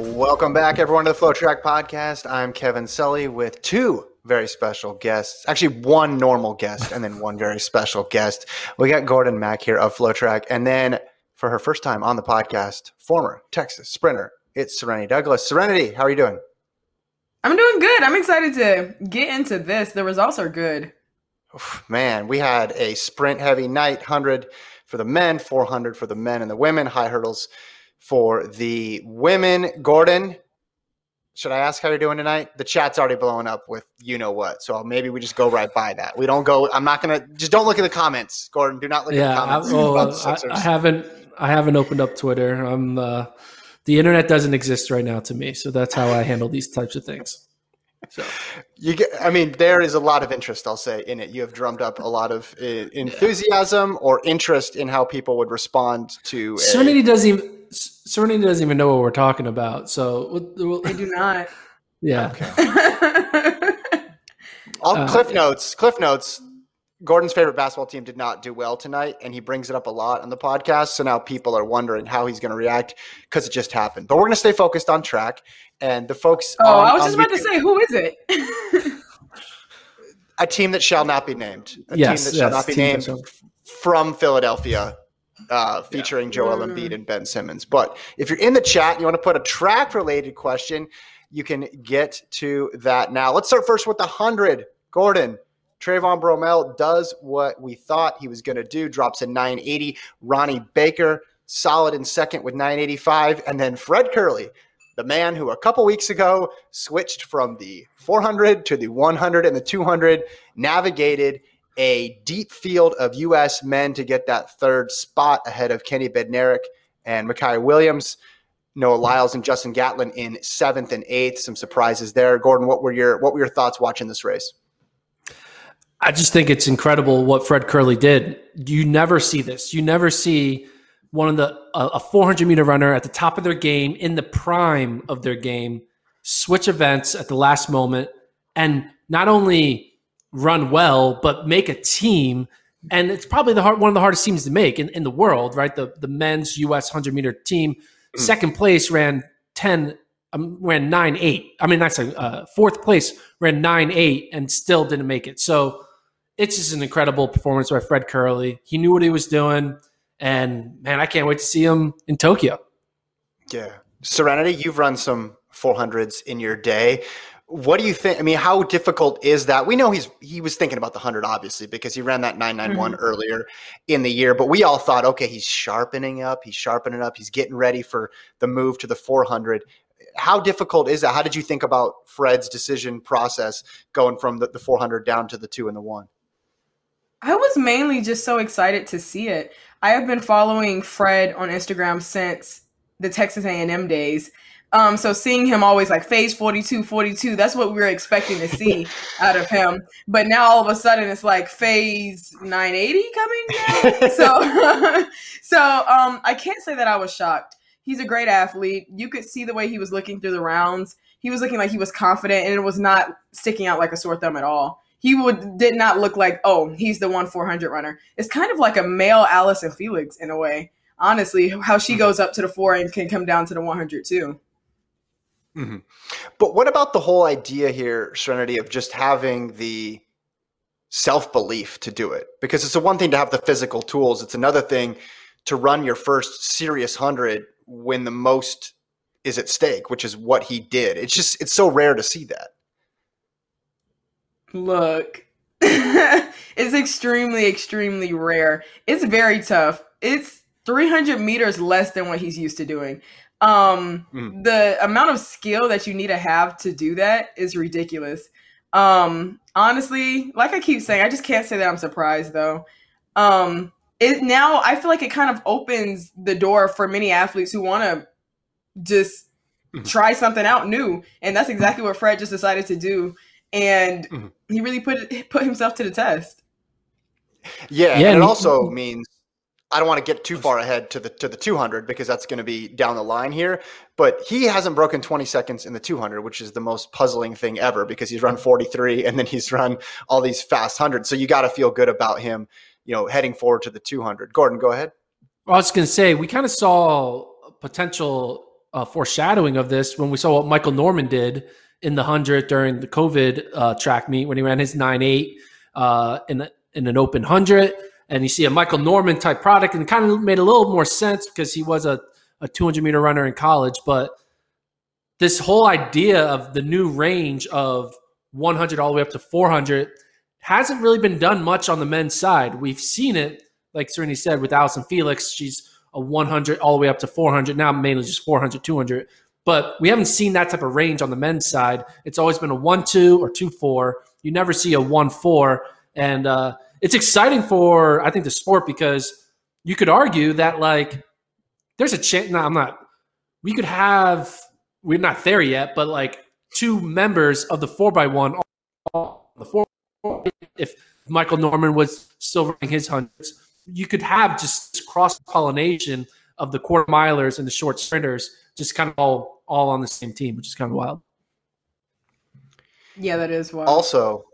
Welcome back, everyone, to the FloTrack Podcast. I'm Kevin Sully with two very special guests. Actually, one normal guest and then one very special guest. We got Gordon Mack here of FloTrack, and then for her first time on the podcast, former Texas sprinter. It's Serenity Douglas. Serenity, how are you doing? I'm doing good. I'm excited to get into this. The results are good. Oof, man, we had a sprint heavy night 100 for the men, 400 for the men and the women, high hurdles for the women. Gordon, should I ask how you're doing tonight? The chat's already blowing up with you know what. So maybe we just go right by that. We don't go. I'm not gonna. Just don't look at the comments, Gordon. Do not look yeah, at the comments. I, well, I, I, haven't. I haven't opened up Twitter. I'm. Uh, the internet doesn't exist right now to me, so that's how I handle these types of things. So you get. I mean, there is a lot of interest. I'll say in it. You have drummed up a lot of uh, enthusiasm yeah. or interest in how people would respond to. Serenity a, doesn't even. Serenity doesn't even know what we're talking about. So we'll, we'll, I do not. Yeah. Okay. All uh, cliff notes. Cliff notes. Gordon's favorite basketball team did not do well tonight, and he brings it up a lot on the podcast. So now people are wondering how he's going to react because it just happened. But we're going to stay focused on track and the folks. Oh, on, I was just about YouTube, to say, who is it? a team that shall not be named. A yes, team that yes, shall not be named from Philadelphia uh, featuring yeah. Joel Mm. Embiid and Ben Simmons. But if you're in the chat and you want to put a track related question, you can get to that now. Let's start first with the 100. Gordon, Trayvon Bromell does what we thought he was going to do, drops a 980. Ronnie Baker, solid in second with 985. And then Fred Kerley, the man who a couple weeks ago switched from the 400 to the 100 and the 200, navigated a deep field of U.S. men to get that third spot ahead of Kenny Bednarek and Micah Williams. Noah Lyles and Justin Gatlin in seventh and eighth. Some surprises there. Gordon, what were your what were your thoughts watching this race? I just think it's incredible what Fred Kerley did. You never see this. You never see one of the a 400 meter runner at the top of their game in the prime of their game switch events at the last moment and not only run well but make a team and it's probably the hard, one of the hardest teams to make in, in the world right the the men's us 100 meter team mm. second place ran 10 um, ran 9 8 i mean that's a uh, fourth place ran 9 8 and still didn't make it so it's just an incredible performance by fred Kerley. he knew what he was doing and man, I can't wait to see him in Tokyo. Yeah. Serenity, you've run some 400s in your day. What do you think? I mean, how difficult is that? We know he's he was thinking about the 100 obviously because he ran that 991 mm-hmm. earlier in the year, but we all thought okay, he's sharpening up, he's sharpening up, he's getting ready for the move to the 400 how difficult is that? How did you think about Fred's decision process going from the, the 400 down to the two and the one? I was mainly just so excited to see it. I have been following Fred on Instagram since the Texas A&M days, Um, so seeing him always like phase 42, 42, that's what we were expecting to see out of him. But now all of a sudden it's like phase 980 coming down. so so um I can't say that I was shocked. He's a great athlete. You could see the way he was looking through the rounds. He was looking like he was confident and it was not sticking out like a sore thumb at all. He would did not look like, oh, he's the one 400 runner. It's kind of like a male Allyson Felix in a way. Honestly, how she goes up to the four and can come down to the 100 too. Mm-hmm. But what about the whole idea here, Serenity, of just having the self belief to do it? Because it's a one thing to have the physical tools, it's another thing to run your first serious hundred when the most is at stake, which is what he did. It's just it's so rare to see that. Look, it's extremely, extremely rare. It's very tough. It's 300 meters less than what he's used to doing. Um, mm. the amount of skill that you need to have to do that is ridiculous. Um, honestly, like I keep saying, I just can't say that I'm surprised though. Um, it now I feel like it kind of opens the door for many athletes who want to just mm-hmm. try something out new, and that's exactly what Fred just decided to do, and mm-hmm. he really put put himself to the test. Yeah, yeah and it also means I don't want to get too far ahead to the to the 200 because that's going to be down the line here. But he hasn't broken 20 seconds in the 200, which is the most puzzling thing ever because he's run 43 and then he's run all these fast hundreds. So you got to feel good about him, you know, heading forward to the 200. Gordon, go ahead. Well, I was going to say we kind of saw potential uh, foreshadowing of this when we saw what Michael Norman did in the hundred during the COVID uh, track meet when he ran his nine eight uh, in in an open hundred and you see a Michael Norman type product, and kind of made a little more sense because he was a, a 200 meter runner in college. But this whole idea of the new range of 100 all the way up to 400 hasn't really been done much on the men's side. We've seen it, like Serenity said, with Allyson Felix. She's a 100 all the way up to 400, now mainly just 400, 200. But we haven't seen that type of range on the men's side. It's always been a 1 2 or 2 4. You never see a 1 4. And, uh, it's exciting for I think the sport because you could argue that like there's a chance. No, I'm not. We could have. We're not there yet, but like two members of the four by one, the four. If Michael Norman was silvering his hundreds, you could have just cross pollination of the quarter milers and the short sprinters, just kind of all all on the same team, which is kind of wild. Yeah, that is wild. Also,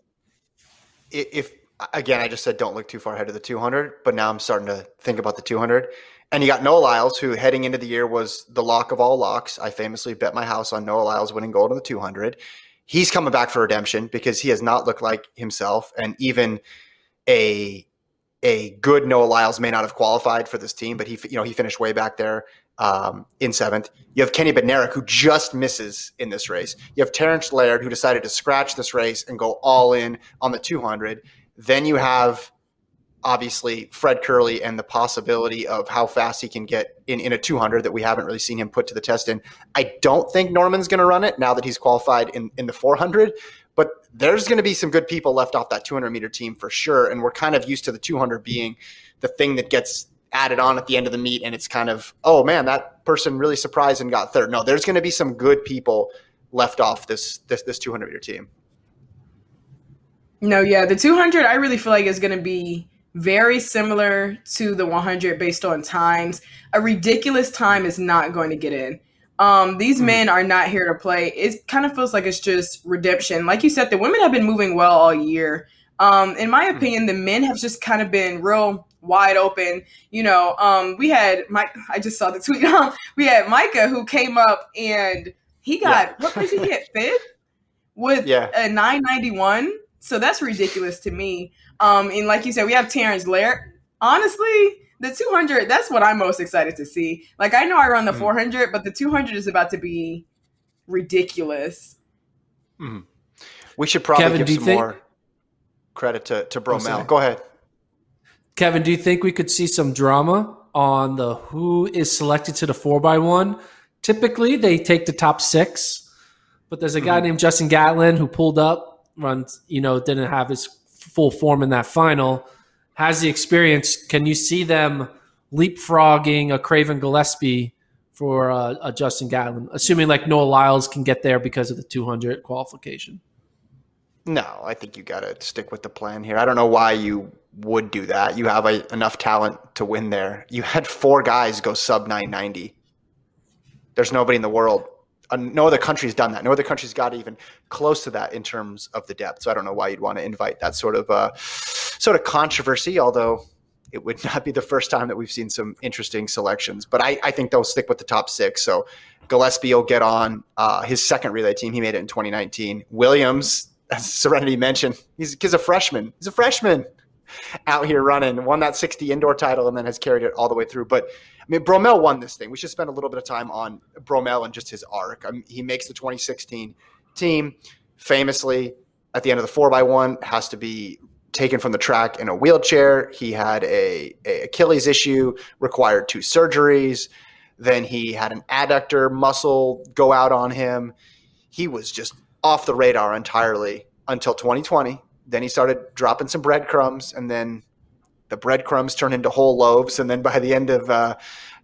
if again, I just said don't look too far ahead of the 200, but now I'm starting to think about the 200. And you got Noah Lyles, who heading into the year was the lock of all locks. I famously bet my house on Noah Lyles winning gold in the 200. He's coming back for redemption because he has not looked like himself, and even a a good Noah Lyles may not have qualified for this team, but he you know he finished way back there um, in seventh. You have Kenny Bednarek, who just misses in this race. You have Terrence Laird, who decided to scratch this race and go all in on the 200. Then you have obviously Fred Kerley and the possibility of how fast he can get in, in a 200 that we haven't really seen him put to the test in. I don't think Norman's going to run it now that he's qualified in, in the 400, but there's going to be some good people left off that 200 meter team for sure. And we're kind of used to the 200 being the thing that gets added on at the end of the meet. And it's kind of, oh man, that person really surprised and got third. No, there's going to be some good people left off this, this, this 200 meter team. No, yeah, the 200 I really feel like is going to be very similar to the 100 based on times. A ridiculous time is not going to get in. Um, these mm men are not here to play. It kind of feels like it's just redemption. Like you said, the women have been moving well all year. Um, in my mm opinion, the men have just kind of been real wide open. You know, um, we had Mike. I just saw the tweet. we had Micah who came up and he got yeah. what did he get fifth with yeah. a 991 so that's ridiculous to me. Um, and like you said, we have Terrence Laird. Honestly, the 200, that's what I'm most excited to see. Like, I know I run the mm 400, but the 200 is about to be ridiculous. mm We should probably Kevin, give some think- more credit to, to Bromell. Go ahead. Kevin, do you think we could see some drama on the who is selected to the four by one? Typically, they take the top six, but there's a guy mm named Justin Gatlin who pulled up runs, you know, didn't have his full form in that final, has the experience. Can you see them leapfrogging a Cravon Gillespie for uh, uh, Justin Gatlin, assuming like Noah Lyles can get there because of the 200 qualification. No, I think you got to stick with the plan here. I don't know why you would do that. You have a, enough talent to win there. You had four guys go sub 990. There's nobody in the world. Uh, no other country's done that. No other country's got even close to that in terms of the depth. So I don't know why you'd want to invite that sort of uh, sort of controversy. Although it would not be the first time that we've seen some interesting selections. But I, I think they'll stick with the top six. So Gillespie will get on uh, his second relay team. He made it in 2019. Williams as Serenity mentioned, he's, he's a freshman. He's a freshman out here running, won that 60 indoor title, and then has carried it all the way through. But I mean, Bromell won this thing. We should spend a little bit of time on Bromell and just his arc. I mean, he makes the 2016 team. Famously, at the end of the four by one, has to be taken from the track in a wheelchair. He had a, a Achilles issue, required two surgeries. Then he had an adductor muscle go out on him. He was just off the radar entirely until 2020. Then he started dropping some breadcrumbs, and then the breadcrumbs turned into whole loaves. And then by the end of uh,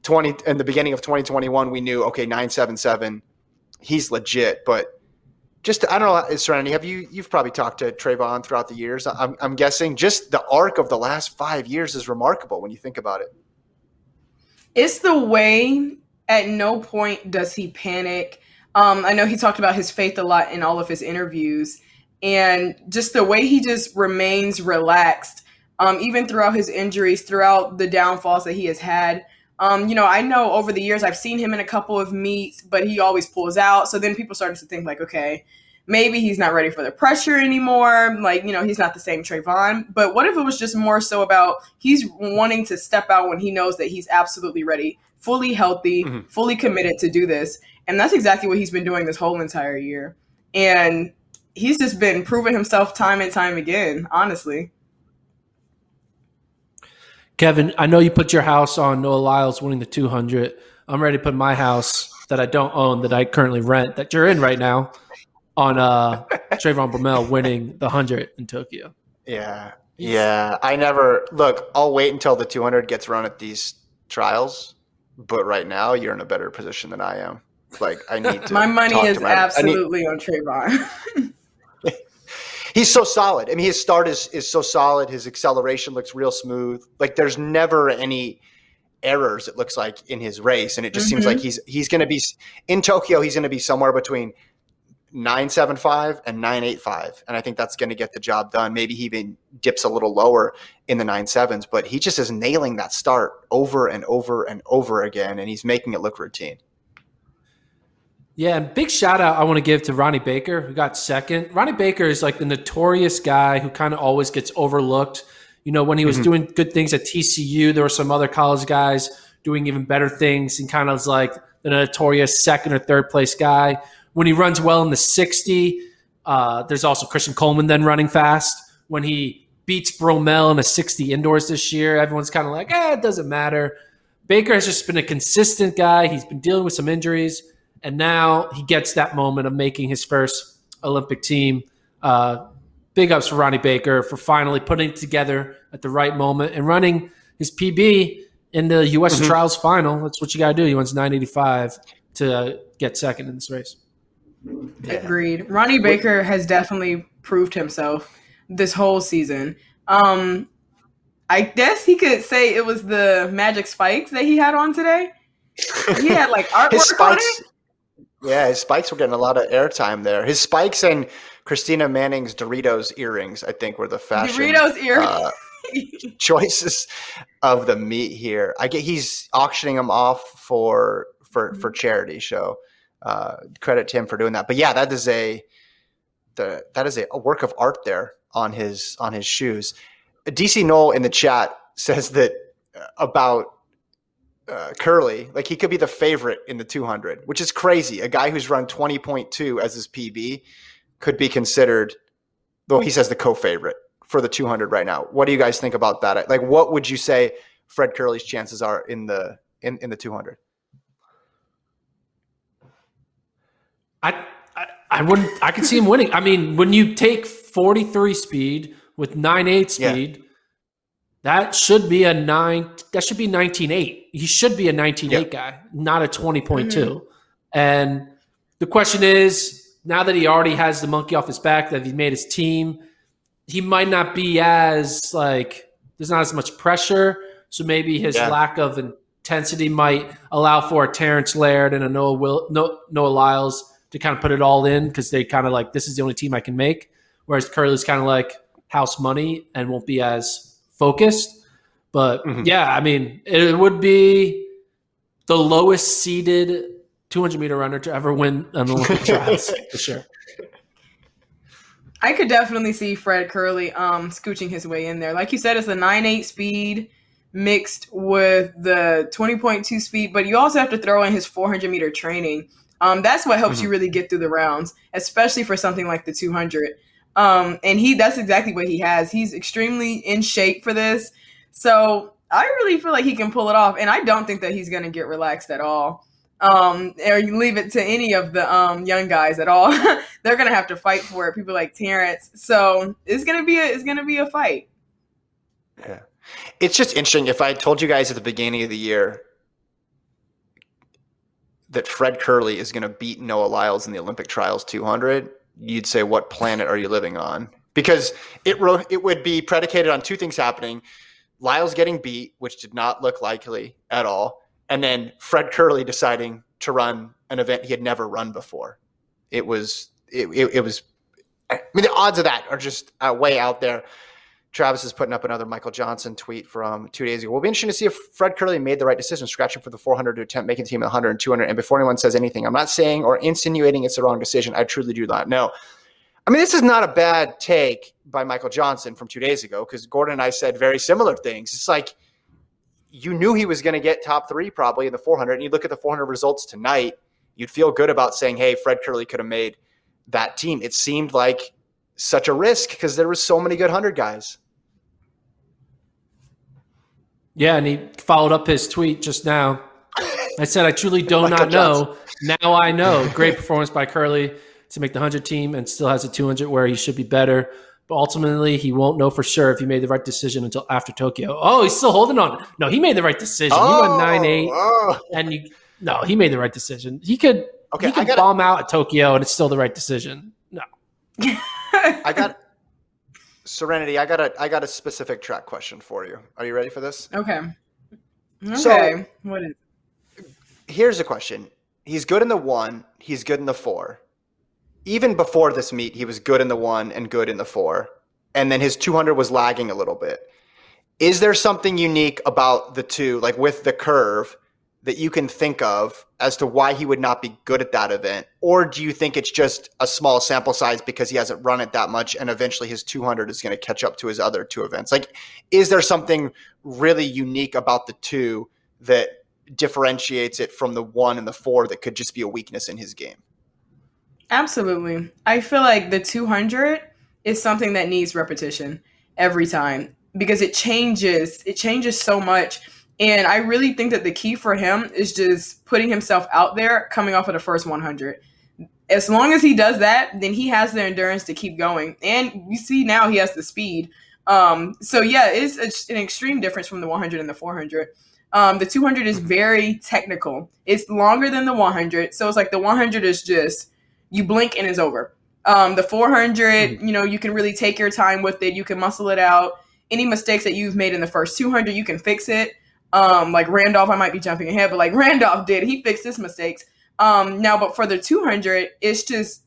20, in the beginning of 2021, we knew okay, 977, he's legit. But just I don't know, Serenity, have you you've probably talked to Trayvon throughout the years? I'm, I'm guessing just the arc of the last five years is remarkable when you think about it. It's the way. At no point does he panic um, I know he talked about his faith a lot in all of his interviews, and just the way he just remains relaxed, um, even throughout his injuries, throughout the downfalls that he has had. Um, you know, I know over the years I've seen him in a couple of meets, but he always pulls out. So then people started to think like, okay, maybe he's not ready for the pressure anymore. Like, you know, he's not the same Trayvon. But what if it was just more so about he's wanting to step out when he knows that he's absolutely ready, fully healthy, mm-hmm. fully committed to do this. And that's exactly what he's been doing this whole entire year. And he's just been proving himself time and time again, honestly. Kevin, I know you put your house on Noah Lyles winning the 200. I'm ready to put my house that I don't own, that I currently rent, that you're in right now, on uh, Trayvon Bromell winning the 100 in Tokyo. Yeah. Yeah. I never look, I'll wait until the 200 gets run at these trials. But right now, you're in a better position than I am. Like I need to. my money is my, absolutely need, on Trayvon. he's so solid. I mean, his start is is so solid. His acceleration looks real smooth. Like there's never any errors. It looks like in his race, and it just mm-hmm. seems like he's he's going to be in Tokyo. He's going to be somewhere between. 975 and 985 and i think that's going to get the job done maybe he even dips a little lower in the nine sevens but he just is nailing that start over and over and over again and he's making it look routine yeah, and big shout out I want to give to Ronnie Baker, who got second. Ronnie Baker is like the notorious guy who kind of always gets overlooked. You know, when he was mm-hmm. doing good things at TCU, there were some other college guys doing even better things and kind of was like the notorious second or third place guy. When he runs well in the 60, uh, there's also Christian Coleman then running fast. When he beats Bromell in a 60 indoors this year, everyone's kind of like, eh, it doesn't matter. Baker has just been a consistent guy. He's been dealing with some injuries and now he gets that moment of making his first Olympic team. Uh, big ups for Ronnie Baker for finally putting it together at the right moment and running his PB in the U.S. Mm-hmm. trials final. That's what you got to do. He wants 985 to get second in this race. Yeah. Agreed. Ronnie Baker has definitely proved himself this whole season. Um, I guess he could say it was the magic spikes that he had on today. He had like artwork his spikes, on it. Yeah, his spikes were getting a lot of airtime there. His spikes and Christina Manning's Doritos earrings, I think, were the fashion Doritos earrings. Uh, choices of the meet here. I get he's auctioning them off for for for charity. So uh, credit to him for doing that. But yeah, that is a the that is a, a work of art there on his on his shoes. DC Knoll in the chat says that uh, about uh, Kerley, like he could be the favorite in the 200, which is crazy. A guy who's run 20.2 as his PB could be considered, though he says the co-favorite for the 200 right now. What do you guys think about that? Like, what would you say Fred Kerley's chances are in the in, in the 200? I, I I wouldn't. I could see him winning. I mean, when you take 43 speed with 9.8 speed. Yeah That should be a nine. That should be nineteen eight. He should be a nineteen eight guy, not a twenty mm-hmm. And the question is, now that he already has the monkey off his back, that he made his team, he might not be as like there's not as much pressure. So maybe his yeah. lack of intensity might allow for a Terrence Laird and a Noah Will, Noah Lyles to kind of put it all in because they kind of like this is the only team I can make. Whereas Kerley's kind of like house money and won't be as focused. But mm-hmm. yeah, I mean, it would be the lowest seeded 200 meter runner to ever win an Olympic trials for sure. I could definitely see Fred Kerley um, scooching his way in there. Like you said, it's a 9.8 speed mixed with the 20.2 speed, but you also have to throw in his 400 meter training. Um, that's what helps mm-hmm. you really get through the rounds, especially for something like the 200. Um, and he that's exactly what he has. He's extremely in shape for this. So I really feel like he can pull it off. And I don't think that he's gonna get relaxed at all. Um, or you leave it to any of the um, young guys at all. They're gonna have to fight for it. People like Terrence. So it's gonna be a it's gonna be a fight. Yeah. It's just interesting. If I told you guys at the beginning of the year that Fred Kerley is going to beat Noah Lyles in the Olympic trials 200, you'd say, "What planet are you living on?" Because it it would be predicated on two things happening: Lyles getting beat, which did not look likely at all, and then Fred Kerley deciding to run an event he had never run before. It was it, it, it was. I mean, the odds of that are just uh, way out there. Travis is putting up another Michael Johnson tweet from two days ago. We'll be interested to see if Fred Kerley made the right decision, scratching for the 400 to attempt making the team at 100 and 200. And before anyone says anything, I'm not saying or insinuating it's the wrong decision. I truly do not know. I mean, this is not a bad take by Michael Johnson from two days ago because Gordon and I said very similar things. It's like you knew he was going to get top three probably in the 400. And you look at the 400 results tonight, you'd feel good about saying, hey, Fred Kerley could have made that team. It seemed like such a risk because there were so many good 100 guys. Yeah, and he followed up his tweet just now. I said, I truly do not know. Now I know. Great performance by Kerley to make the 100 team and still has a 200 where he should be better. But ultimately, he won't know for sure if he made the right decision until after Tokyo. Oh, he's still holding on. No, he made the right decision. Oh, he went 9 8. Oh. And you, no, he made the right decision. He could, okay, he could gotta, bomb out at Tokyo and it's still the right decision. No. I got Serenity, I got a I got a specific track question for you. Are you ready for this? Okay. Okay. So, what is Here's a question. He's good in the 1, he's good in the 4. Even before this meet, he was good in the 1 and good in the 4. And then his 200 was lagging a little bit. Is there something unique about the two like with the curve that you can think of as to why he would not be good at that event? Or do you think it's just a small sample size because he hasn't run it that much and eventually his 200 is going to catch up to his other two events? Like, is there something really unique about the two that differentiates it from the one and the four that could just be a weakness in his game? Absolutely. I feel like the 200 is something that needs repetition every time because it changes. It changes so much and I really think that the key for him is just putting himself out there coming off of the first 100. As long as he does that, then he has the endurance to keep going. And you see now he has the speed. Um, so, yeah, it's an extreme difference from the 100 and the 400. Um, the 200 is very technical. It's longer than the 100. So it's like the 100 is just you blink and it's over. Um, the 400, hmm. you know, you can really take your time with it. You can muscle it out. Any mistakes that you've made in the first 200, you can fix it. Um, like Randolph, I might be jumping ahead, but like Randolph did, he fixed his mistakes. Um, now, but for the 200, it's just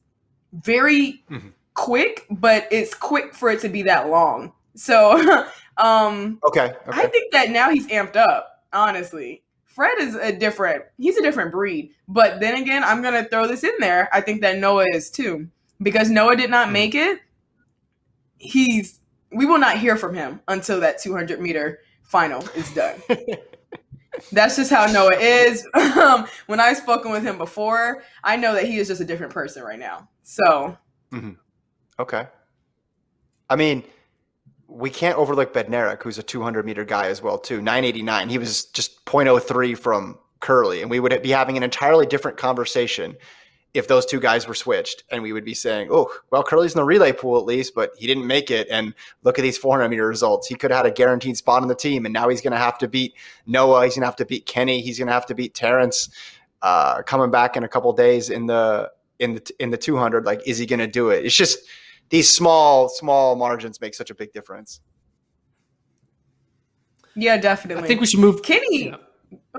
very mm-hmm. quick, but it's quick for it to be that long. So, um, okay, okay, I think that now he's amped up. Honestly, Fred is a different. He's a different breed. But then again, I'm gonna throw this in there. I think that Noah is too, because Noah did not mm-hmm. make it. He's. We will not hear from him until that 200 meter final is done. That's just how Noah is. Um, when I've spoken with him before, I know that he is just a different person right now. So, mm-hmm. okay. I mean, we can't overlook Bednarek, who's a 200 meter guy as well, too. 989. He was just 0.03 from Kerley, and we would be having an entirely different conversation if those two guys were switched and we would be saying, oh, well, Kerley's in the relay pool at least, but he didn't make it. And look at these 400 meter results. He could have had a guaranteed spot on the team. And now he's going to have to beat Noah. He's going to have to beat Kenny. He's going to have to beat Terrence uh, coming back in a couple days in the, in the, in the 200. Like, is he going to do it? It's just these small, small margins make such a big difference. Yeah, definitely. I think we should move. Kenny. Yeah.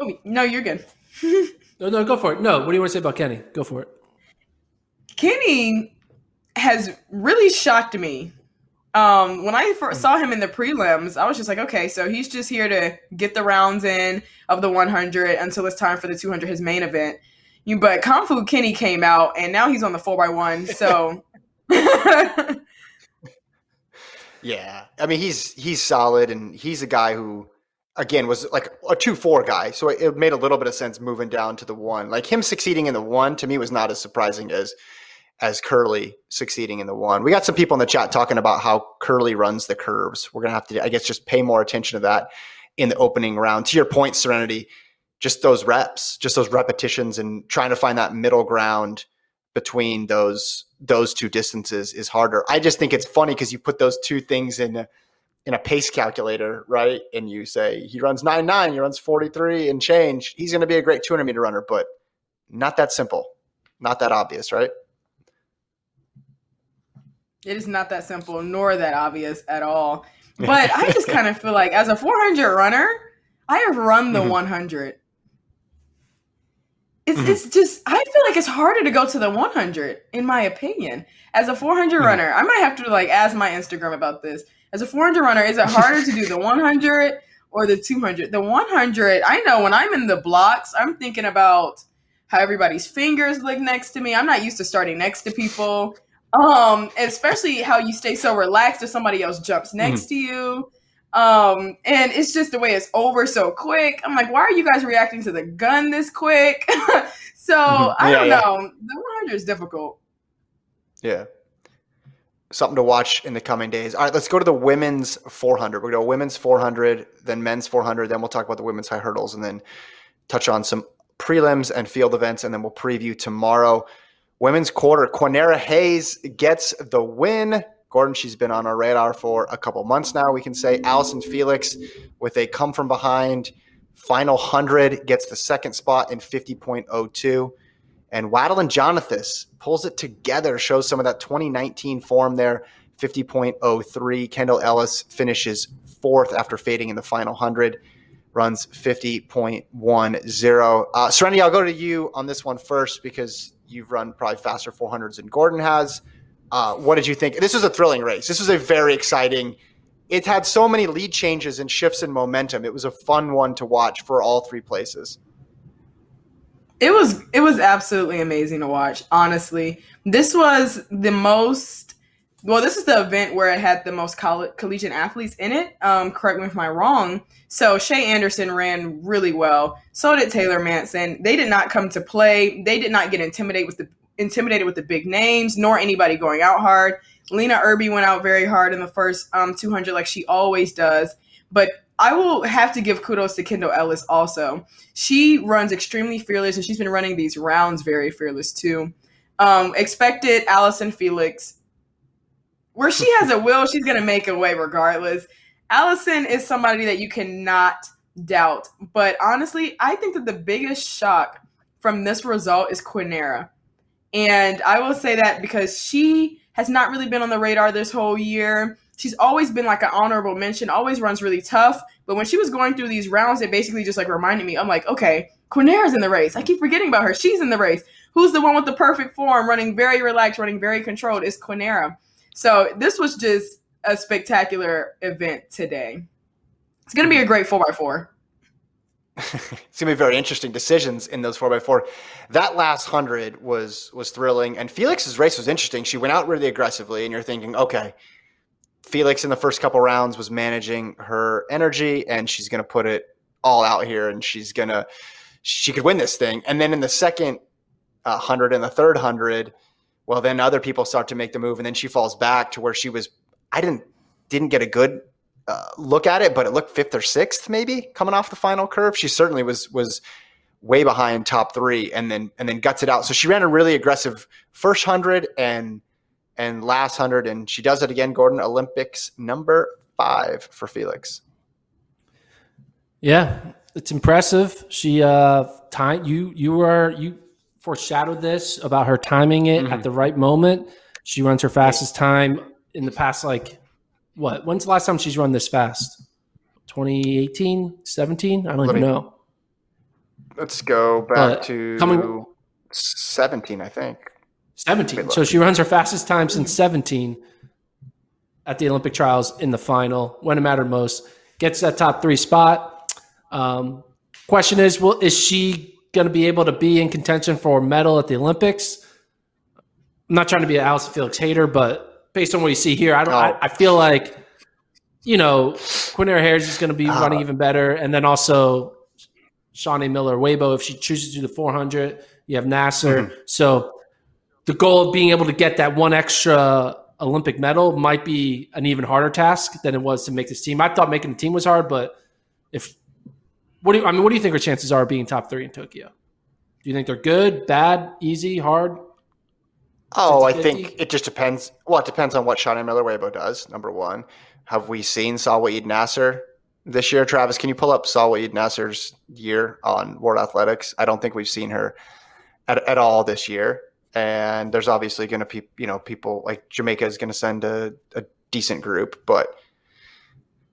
Oh, no, you're good. no, no, go for it. No, what do you want to say about Kenny? Go for it. Kenny has really shocked me. Um, when I first saw him in the prelims, I was just like, okay, so he's just here to get the rounds in of the 100 until it's time for the 200, his main event. You, but Kung Fu Kenny came out, and now he's on the 4x1. So. yeah, I mean he's he's solid, and he's a guy who again was like a two four guy, so it made a little bit of sense moving down to the one. Like him succeeding in the one to me was not as surprising as as Kerley succeeding in the one. We got some people in the chat talking about how Kerley runs the curves. We're gonna have to, I guess, just pay more attention to that in the opening round. To your point, Serenity, just those reps, just those repetitions, and trying to find that middle ground between those those two distances is harder. I just think it's funny because you put those two things in. A, in a pace calculator, right? And you say he runs nine nine, he runs forty three and change. He's going to be a great two hundred meter runner, but not that simple, not that obvious, right? It is not that simple, nor that obvious at all. But I just kind of feel like, as a 400 runner, I have run the mm-hmm. 100. It's, mm-hmm. it's just, I feel like it's harder to go to the 100, in my opinion. As a 400 mm-hmm. runner, I might have to like ask my Instagram about this. As a 400 runner, is it harder to do the 100 or the 200? The 100, I know when I'm in the blocks, I'm thinking about how everybody's fingers look next to me. I'm not used to starting next to people. Um, especially how you stay so relaxed if somebody else jumps next mm-hmm. to you. Um, and it's just the way it's over so quick. I'm like, why are you guys reacting to the gun this quick? so mm-hmm. I don't yeah. know. The 100 is difficult. Yeah. Something to watch in the coming days. All right, let's go to the women's 400. We're going to go women's 400, then men's 400. Then we'll talk about the women's high hurdles and then touch on some prelims and field events. And then we'll preview tomorrow. Women's quarter, Quanera Hayes gets the win. Gordon, she's been on our radar for a couple months now. We can say Allyson Felix with a come from behind final 100 gets the second spot in 50.02. And Wadeline Jonathas pulls it together, shows some of that 2019 form there, 50.03. Kendall Ellis finishes fourth after fading in the final 100, runs 50.10. Uh, Serenity, I'll go to you on this one first because You've run probably faster 400s than Gordon has. Uh, what did you think? This was a thrilling race. This was a very exciting. It had so many lead changes and shifts in momentum. It was a fun one to watch for all three places. It was it was absolutely amazing to watch. Honestly, this was the most well, this is the event where it had the most coll- collegiate athletes in it. Um, correct me if I'm wrong. So Shae Anderson ran really well. So did Taylor Manson. They did not come to play. They did not get intimidated with the intimidated with the big names, nor anybody going out hard. Lynna Irby went out very hard in the first um, 200, like she always does. But I will have to give kudos to Kendall Ellis also. She runs extremely fearless, and she's been running these rounds very fearless too. Um, expected Allyson Felix where she has a will, she's going to make a way regardless. Allyson is somebody that you cannot doubt. But honestly, I think that the biggest shock from this result is Quanera. And I will say that because she has not really been on the radar this whole year. She's always been like an honorable mention, always runs really tough. But when she was going through these rounds, it basically just like reminded me, I'm like, okay, Quanera's in the race. I keep forgetting about her. She's in the race. Who's the one with the perfect form, running very relaxed, running very controlled? Is Quanera. So this was just a spectacular event today. It's going to be a great 4x4. it's gonna be very interesting decisions in those four by four. That last hundred was was thrilling, and Felix's race was interesting. She went out really aggressively, and you're thinking, okay, Felix in the first couple rounds was managing her energy, and she's gonna put it all out here, and she's gonna she could win this thing. And then in the second uh, hundred and the third hundred, well, then other people start to make the move, and then she falls back to where she was. I didn't didn't get a good uh, look at it, but it looked fifth or sixth, maybe coming off the final curve. She certainly was was way behind top three and then and then guts it out. So she ran a really aggressive first hundred and and last hundred, and she does it again. Gordon Olympics number five for Felix. Yeah, it's impressive. She uh time you you were you foreshadowed this about her timing it mm-hmm. at the right moment. She runs her fastest time in the past like what? When's the last time she's run this fast? 2018, 17? I don't Let even me, know. Let's go back to coming, 17, I think. 17. So she runs her fastest time since 17 at the Olympic trials in the final when it mattered most. Gets that top three spot. Um, question is, well, is she going to be able to be in contention for a medal at the Olympics? I'm not trying to be an Allyson Felix hater, but based on what you see here, I don't. I, I feel like you know Quanera Harris is going to be uh, running even better, and then also Shaunae Miller Uibo if she chooses to do the 400. You have Nasser, mm-hmm. so the goal of being able to get that one extra Olympic medal might be an even harder task than it was to make this team. I thought making the team was hard, but if what do you, I mean, what do you think her chances are of being top three in Tokyo? Do you think they're good, bad, easy, hard? Oh, I think it just depends. Well, it depends on what Shaunae Miller Uibo does. Number one, have we seen Salwa Eid Nasser this year? Travis, can you pull up Salwa Eid Nasser's year on World Athletics? I don't think we've seen her at, at all this year and there's obviously going to be you know people like Jamaica is going to send a, a, decent group, but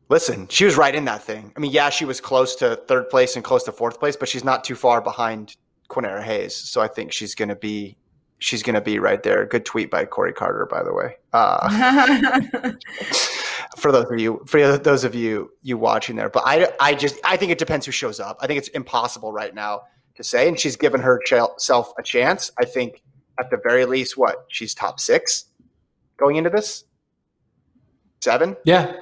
listen, she was right in that thing. I mean, yeah, she was close to third place and close to fourth place, but she's not too far behind Quanera Hayes, so I think she's going to be she's going to be right there. Good tweet by Corey Carter, by the way. Uh, for those of you, for those of you you watching there, but I I just I think it depends who shows up. I think it's impossible right now to say, and she's given herself a chance. I think at the very least, what she's top six going into this? Seven? Yeah.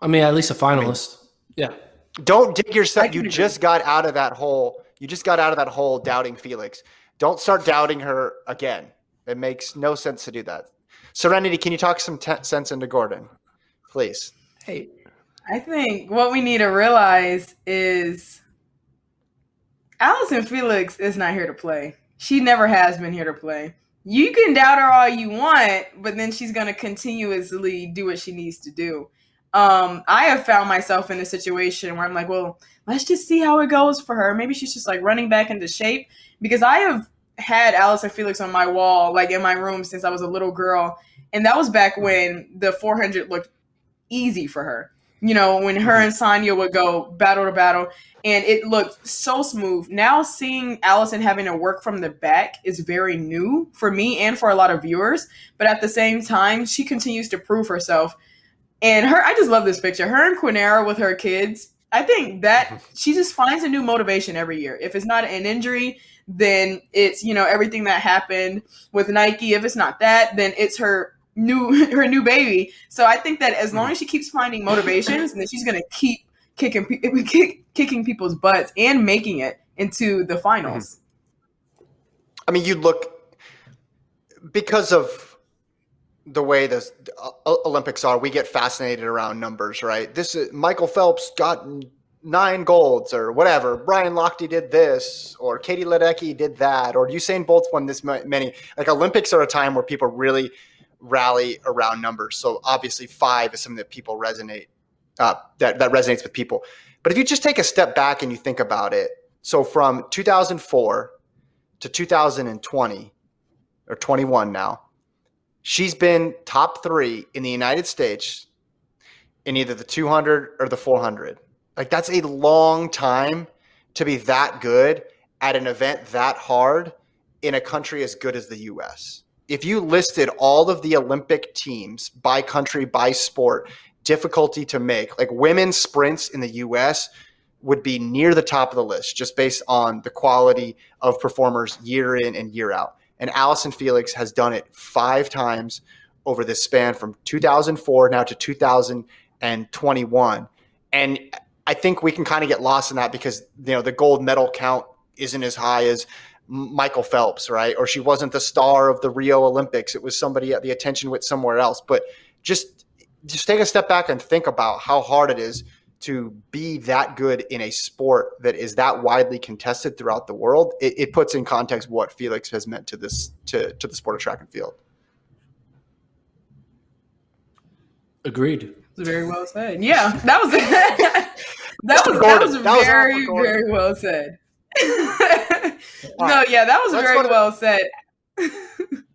I mean, at least a finalist. I mean, yeah. Don't dig yourself. You just got out of that hole. You just got out of that hole doubting Felix. Don't start doubting her again. It makes no sense to do that. Serenity, can you talk some t- sense into Gordon, please? Hey, I think what we need to realize is Allyson Felix is not here to play. She never has been here to play. You can doubt her all you want, but then she's going to continuously do what she needs to do. Um, I have found myself in a situation where I'm like, well, let's just see how it goes for her. Maybe she's just like running back into shape because I have had Allyson Felix on my wall, like in my room since I was a little girl. And that was back when the 400 looked easy for her. You know, when her and Sanya would go battle to battle and it looked so smooth. Now seeing Allyson having to work from the back is very new for me and for a lot of viewers. But at the same time, she continues to prove herself. And her, I just love this picture. Her and Quanera with her kids. I think that she just finds a new motivation every year. If it's not an injury, then it's you know everything that happened with Nike. If it's not that, then it's her new her new baby. So I think that as long as she keeps finding motivations, then she's gonna keep kicking kick, kicking people's butts and making it into the finals. Mm-hmm. I mean, you look because of the way the Olympics are. We get fascinated around numbers, right? This is Michael Phelps got nine golds or whatever. Brian Lochte did this, or Katie Ledecky did that, or Usain Bolt won this many. Like Olympics are a time where people really rally around numbers. So obviously, five is something that people resonate uh, that that resonates with people. But if you just take a step back and you think about it, so from 2004 to 2020 or 21 now, she's been top three in the United States in either the 200 or the 400. Like that's a long time to be that good at an event that hard in a country as good as the US. If you listed all of the Olympic teams by country, by sport, difficulty to make. Like women's sprints in the US would be near the top of the list just based on the quality of performers year in and year out. And Allyson Felix has done it five times over this span from 2004 now to 2021. And I think we can kind of get lost in that because you know the gold medal count isn't as high as Michael Phelps, right? Or she wasn't the star of the Rio Olympics. It was somebody at the attention with somewhere else. But just just take a step back and think about how hard it is to be that good in a sport that is that widely contested throughout the world, it, it puts in context what Felix has meant to this to to the sport of track and field. Agreed. Very well said. Yeah, that was that was that was that very was very well said. no, yeah, that was Let's very well said.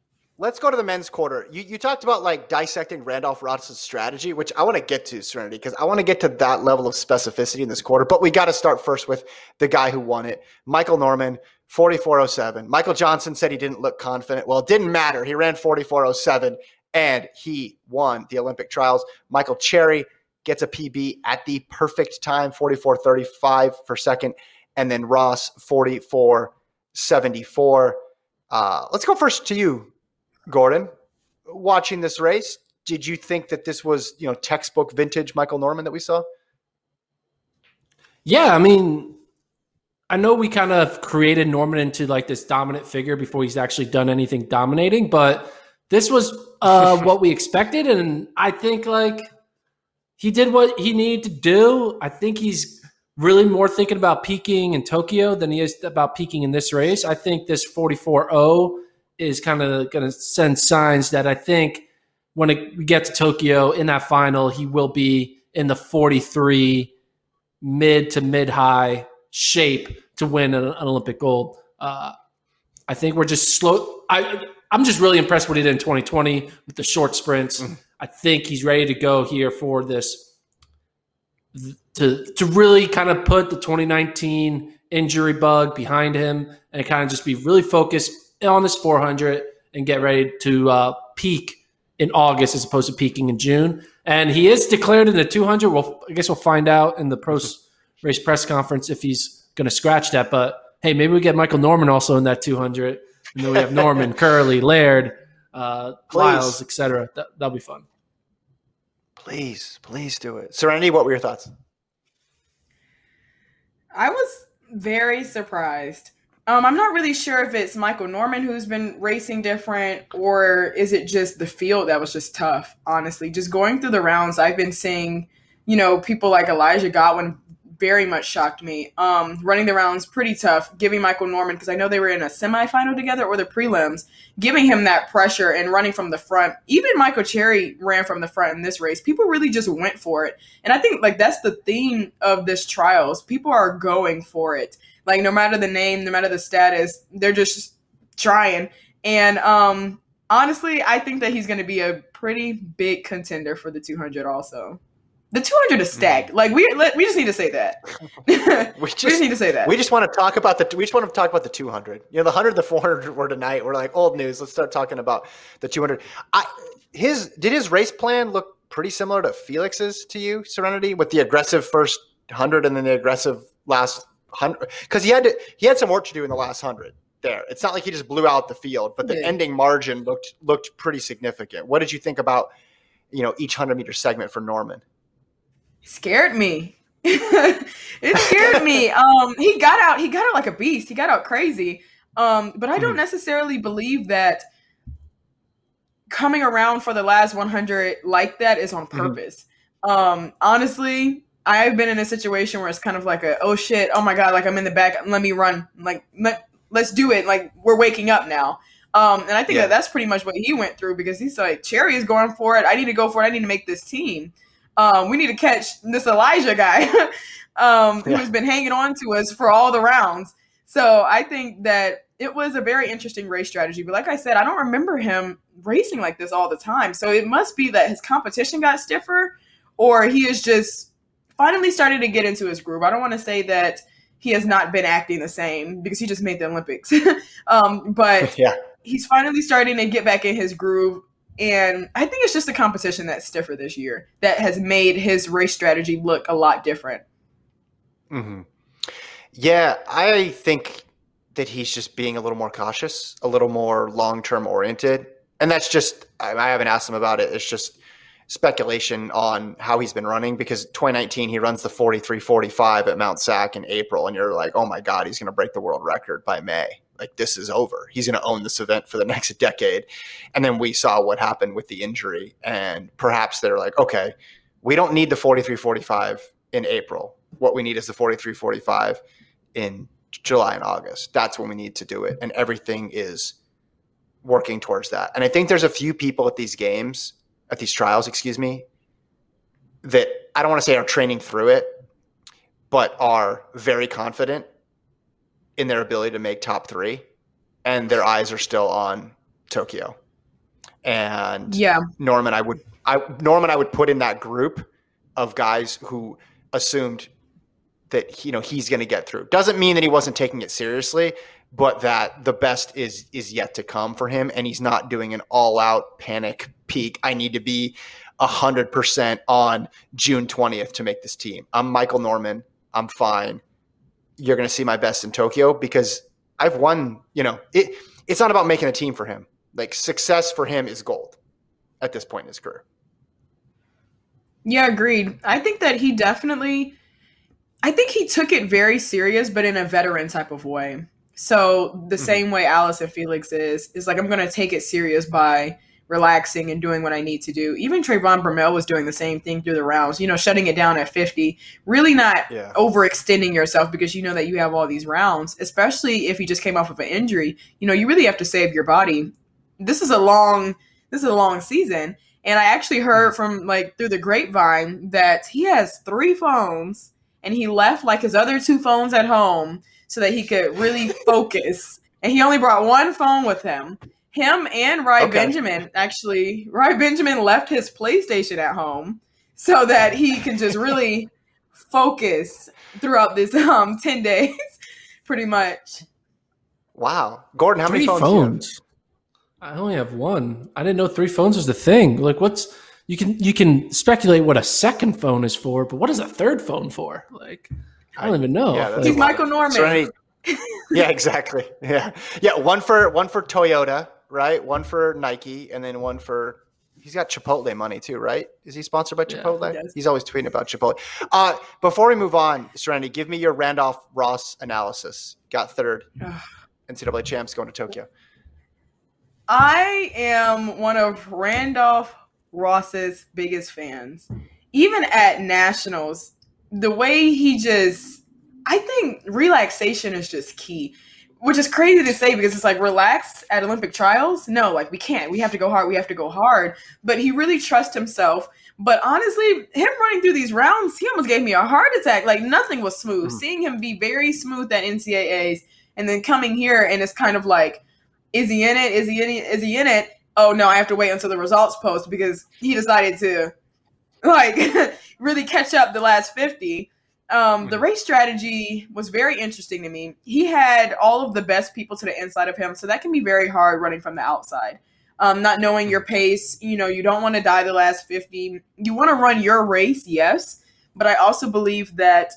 let's go to the men's quarter. You you talked about like dissecting Randolph Ross's strategy, which I want to get to, Serenity, because I want to get to that level of specificity in this quarter. But we got to start first with the guy who won it, Michael Norman. 4407. Michael Johnson said he didn't look confident. Well, it didn't matter. He ran 4407 and he won the Olympic trials. Michael Cherry gets a PB at the perfect time 44.35 for second, and then Ross 44.74. Uh, let's go first to you, Gordon. Watching this race, did you think that this was you know textbook vintage Michael Norman that we saw? Yeah, I mean, I know we kind of created Norman into like this dominant figure before he's actually done anything dominating, but this was uh, what we expected, and I think like he did what he needed to do. I think he's really more thinking about peaking in Tokyo than he is about peaking in this race. I think this 44-0 is kind of going to send signs that I think when it, we get to Tokyo in that final, he will be in the 43 mid to mid high shape to win an, an Olympic gold. Uh, I think we're just slow. I I'm just really impressed what he did in 2020 with the short sprints. Mm. I think he's ready to go here for this to to really kind of put the 2019 injury bug behind him and kind of just be really focused on this 400 and get ready to uh, peak in August as opposed to peaking in June. And he is declared in the 200. Well, I guess we'll find out in the post race press conference if he's going to scratch that. But hey, maybe we get Michael Norman also in that 200 and then we have Norman, Kerley, Laird, uh, Lyles, etc. That, that'll be fun. Please, please do it. Serenity, what were your thoughts? I was very surprised. Um, I'm not really sure if it's Michael Norman who's been racing different, or is it just the field that was just tough. Honestly, just going through the rounds, I've been seeing, you know, people like Elijah Godwin very much shocked me. Um, running the rounds pretty tough, giving Michael Norman because I know they were in a semifinal together or the prelims, giving him that pressure and running from the front. Even Michael Cherry ran from the front in this race. People really just went for it, and I think like that's the theme of this trials. People are going for it. Like no matter the name, no matter the status, they're just trying. And um, honestly, I think that he's going to be a pretty big contender for the 200 also. The 200 is stacked. Mm. Like we we just need to say that. we, just, we just need to say that. We just want to talk about the we just want to talk about the 200. You know, the 100 the 400 were tonight. We're like old news. Let's start talking about the 200. I his did his race plan look pretty similar to Felix's to you, Serenity, with the aggressive first 100 and then the aggressive last 100 cuz he had to, he had some work to do in the last 100 there. It's not like he just blew out the field, but the yeah. ending margin looked looked pretty significant. What did you think about, you know, each 100 meter segment for Norman? scared me. it scared me. Um, he got out. He got out like a beast. He got out crazy. Um, but I don't mm-hmm. necessarily believe that coming around for the last 100 like that is on mm-hmm. purpose. Mm-hmm. Um, honestly, I've been in a situation where it's kind of like a oh shit, oh my god, like I'm in the back. Let me run. Like let, let's do it. Like we're waking up now. Um, and I think yeah. that that's pretty much what he went through because he's like Cherry is going for it. I need to go for it. I need to make this team. Um, we need to catch this Elijah guy um, who's been hanging on to us for all the rounds. So I think that it was a very interesting race strategy. But like I said, I don't remember him racing like this all the time. So it must be that his competition got stiffer or he is just finally started to get into his groove. I don't want to say that he has not been acting the same because he just made the Olympics. um, but yeah. he's finally starting to get back in his groove. And I think it's just the competition that's stiffer this year that has made his race strategy look a lot different. Mm-hmm. Yeah, I think that he's just being a little more cautious, a little more long term oriented. And that's just, I haven't asked him about it. It's just speculation on how he's been running because 2019 he runs the 43 45 at Mount Sac in April. And you're like, oh my God, he's going to break the world record by May like this is over. He's going to own this event for the next decade. And then we saw what happened with the injury. And perhaps they're like, okay, we don't need the 43 45 in April. What we need is the 43 45 in July and August. That's when we need to do it. And everything is working towards that. And I think there's a few people at these games, at these trials, excuse me, that I don't want to say are training through it, but are very confident in their ability to make top three. And their eyes are still on Tokyo. And Yeah. Norman, I would I Norman, I would put in that group of guys who assumed that you know he's going to get through. Doesn't mean that he wasn't taking it seriously, but that the best is is yet to come for him, and he's not doing an all out panic peak. I need to be hundred percent on June twentieth to make this team. I'm Michael Norman. I'm fine. You're going to see my best in Tokyo because I've won. You know, it. It's not about making a team for him. Like success for him is gold at this point in his career. Yeah, agreed. I think that he definitely I think he took it very serious, but in a veteran type of way. So the mm-hmm. same way Allyson Felix is, is like I'm gonna take it serious by relaxing and doing what I need to do. Even Trayvon Bromell was doing the same thing through the rounds, you know, shutting it down at 50, really not Yeah. overextending yourself because you know that you have all these rounds, especially if you just came off of an injury. You know, you really have to save your body. This is a long this is a long season. And I actually heard mm-hmm. from like through the grapevine that he has three phones and he left like his other two phones at home so that he could really focus. And he only brought one phone with him. Him and Rai Okay. Benjamin actually, Rai Benjamin left his PlayStation at home so that he can just really focus throughout this um 10 days pretty much. Wow, Gordon, how three many phones? do you have? phones. I only have one. I didn't know three phones was the thing. Like, what's you can you can speculate what a second phone is for, but what is a third phone for? Like, I don't even know. Yeah, Like, He's. Michael Norman. Serenity- yeah, exactly. Yeah, yeah. One for one for Toyota, right? One for Nike, and then one for. He's got Chipotle money too, right? Is he sponsored by Yeah, Chipotle? he. He's always tweeting about Chipotle. Uh, before we move on, Serenity, give me your Randolph Ross analysis. Got third. NCAA champs going to Tokyo. I am one of Randolph Ross's biggest fans. Even at nationals, the way he just, I think relaxation is just key, which is crazy to say because it's like relax at Olympic trials. No, like we can't. We have to go hard. We have to go hard. But he really trusts himself. But honestly, him running through these rounds, he almost gave me a heart attack. Like nothing was smooth. Mm. Seeing him be very smooth at NCAAs and then coming here and it's kind of like, is he in it? Is he in it? Is he in it? Oh no, I have to wait until the results post because he decided to like really catch up the last 50. Um, the race strategy was very interesting to me. He had all of the best people to the inside of him, so that can be very hard running from the outside. Um, not knowing your pace, you know, you don't want to die the last 50. You want to run your race, yes, but I also believe that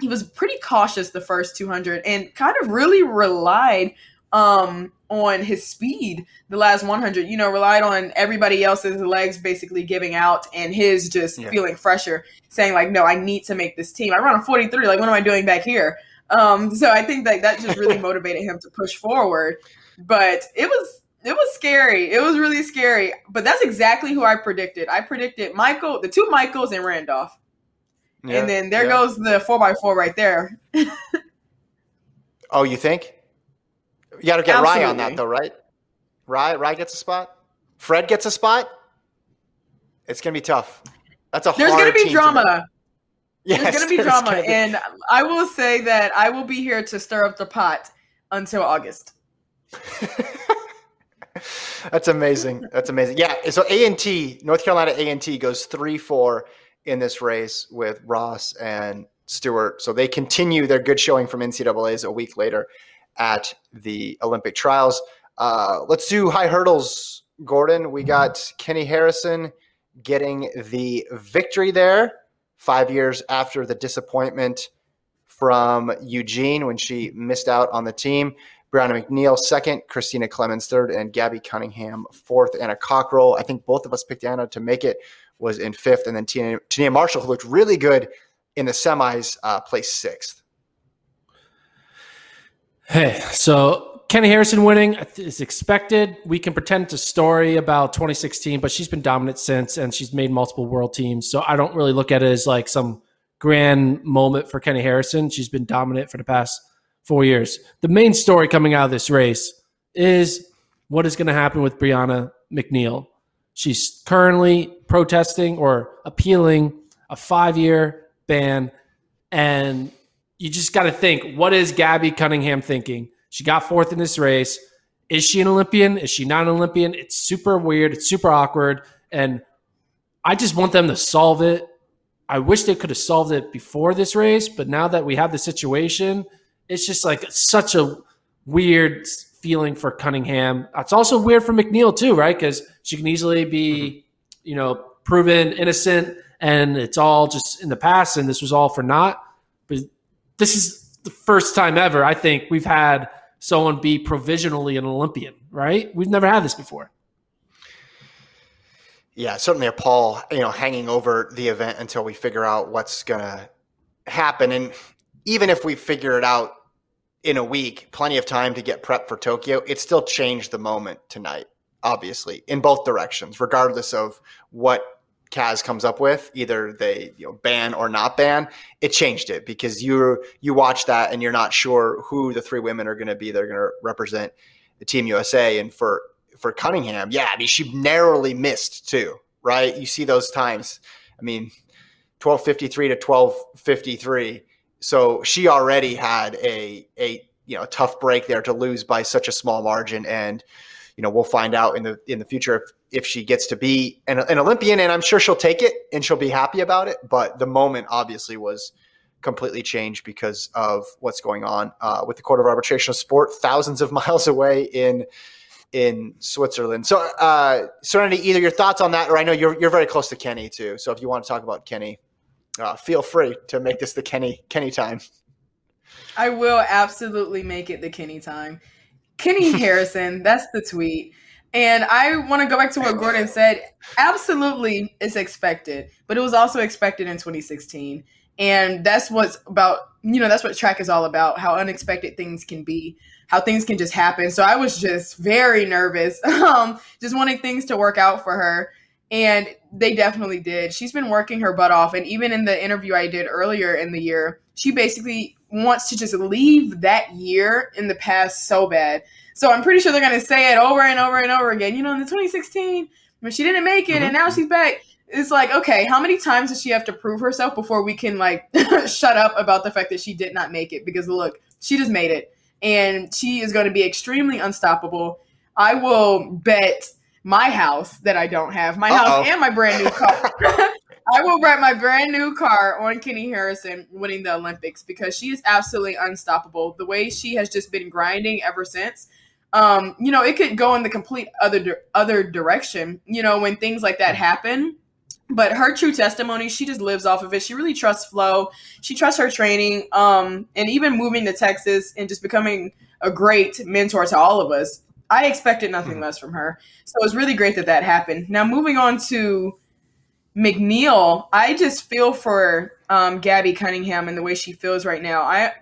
he was pretty cautious the first 200 and kind of really relied um on his speed the last 100 you know relied on everybody else's legs basically giving out and his just Yeah. feeling fresher saying like no i need to make this team. I run a 43 like what am i doing back here? Um so i think that that just really motivated him to push forward. But it was it was scary. It was really scary. But that's exactly who i predicted. I predicted michael the two michaels and randolph. Yeah, and then there yeah. goes the 4x4 right there. Oh, you think? You got to get Rai on that though, right? Rai, Rai gets a spot. Fred gets a spot. It's gonna be tough. That's a there's gonna be to drama make. Yes, there's gonna be there's drama gonna be- and i will say that i will be here to stir up the pot until august That's amazing. That's amazing. Yeah. So A and T, North Carolina A and T goes three four in this race with Ross and Stewart. So they continue their good showing from NCAA's a week later at the Olympic trials. Uh, let's do high hurdles, Gordon. We got Keni Harrison getting the victory there five years after the disappointment from Eugene when she missed out on the team. Brianna McNeal second, Christina Clemons third, and Gabbi Cunningham fourth. Anna Cockrell, I think both of us picked Anna to make it, was in fifth. And then Tonea Marshall, who looked really good in the semis, uh, placed sixth. Hey, so Keni Harrison winning is expected. We can pretend it's a story about 2016, but she's been dominant since, and she's made multiple world teams. So I don't really look at it as like some grand moment for Keni Harrison. She's been dominant for the past four years. The main story coming out of this race is what is going to happen with Brianna McNeal. She's currently protesting or appealing a five year ban. And you just got to think what is Gabbi Cunningham thinking? She got fourth in this race. Is she an Olympian? Is she not an Olympian? It's super weird. It's super awkward. And I just want them to solve it. I wish they could have solved it before this race, but now that we have the situation, it's just like such a weird feeling for Cunningham. It's also weird for McNeal too, right? Because she can easily be, mm-hmm. you know, proven innocent, and it's all just in the past, and this was all for naught. This is the first time ever I think we've had someone be provisionally an Olympian, right? We've never had this before. Yeah, certainly a pall, you know, hanging over the event until we figure out what's going to happen. And even if we figure it out in a week, plenty of time to get prep for Tokyo, it still changed the moment tonight, obviously, in both directions, regardless of what Kaz comes up with, either they you know ban or not ban, it changed it because you you watch that and you're not sure who the three women are going to be. They're going to represent the Team USA, and for for Cunningham, yeah, I mean she narrowly missed too, right? You see those times. I mean, twelve fifty three to twelve fifty three. So she already had a a you know tough break there to lose by such a small margin, and you know we'll find out in the in the future if if she gets to be an, an, Olympian, and I'm sure she'll take it and she'll be happy about it. But the moment obviously was completely changed because of what's going on uh, with the Court of Arbitration of Sport, thousands of miles away in in Switzerland. So, uh, Serenity, either your thoughts on that, or I know you're you're very close to Keni too. So, if you want to talk about Keni, uh, feel free to make this the Keni Keni time. I will absolutely make it the Keni time. Keni Harrison, that's the tweet. And I want to go back to what Gordon said. Absolutely, it's expected, but it was also expected in 2016. And that's what's about, you know, that's what track is all about how unexpected things can be, how things can just happen. So I was just very nervous, um, just wanting things to work out for her. And they definitely did. She's been working her butt off. And even in the interview I did earlier in the year, she basically wants to just leave that year in the past so bad. So I'm pretty sure they're going to say it over and over and over again. You know, in the 2016, when she didn't make it mm-hmm. and now she's back. It's like, okay, how many times does she have to prove herself before we can like shut up about the fact that she did not make it? Because look, she just made it and she is going to be extremely unstoppable. I will bet my house that I don't have, my Uh-oh. house and my brand new car. I will write my brand new car on Keni Harrison winning the Olympics because she is absolutely unstoppable. The way she has just been grinding ever since um, you know, it could go in the complete other other direction. You know, when things like that happen. But her true testimony, she just lives off of it. She really trusts Flo. She trusts her training. Um, and even moving to Texas and just becoming a great mentor to all of us. I expected nothing mm-hmm. less from her. So it was really great that that happened. Now, moving on to McNeal, I just feel for um, Gabbi Cunningham and the way she feels right now. I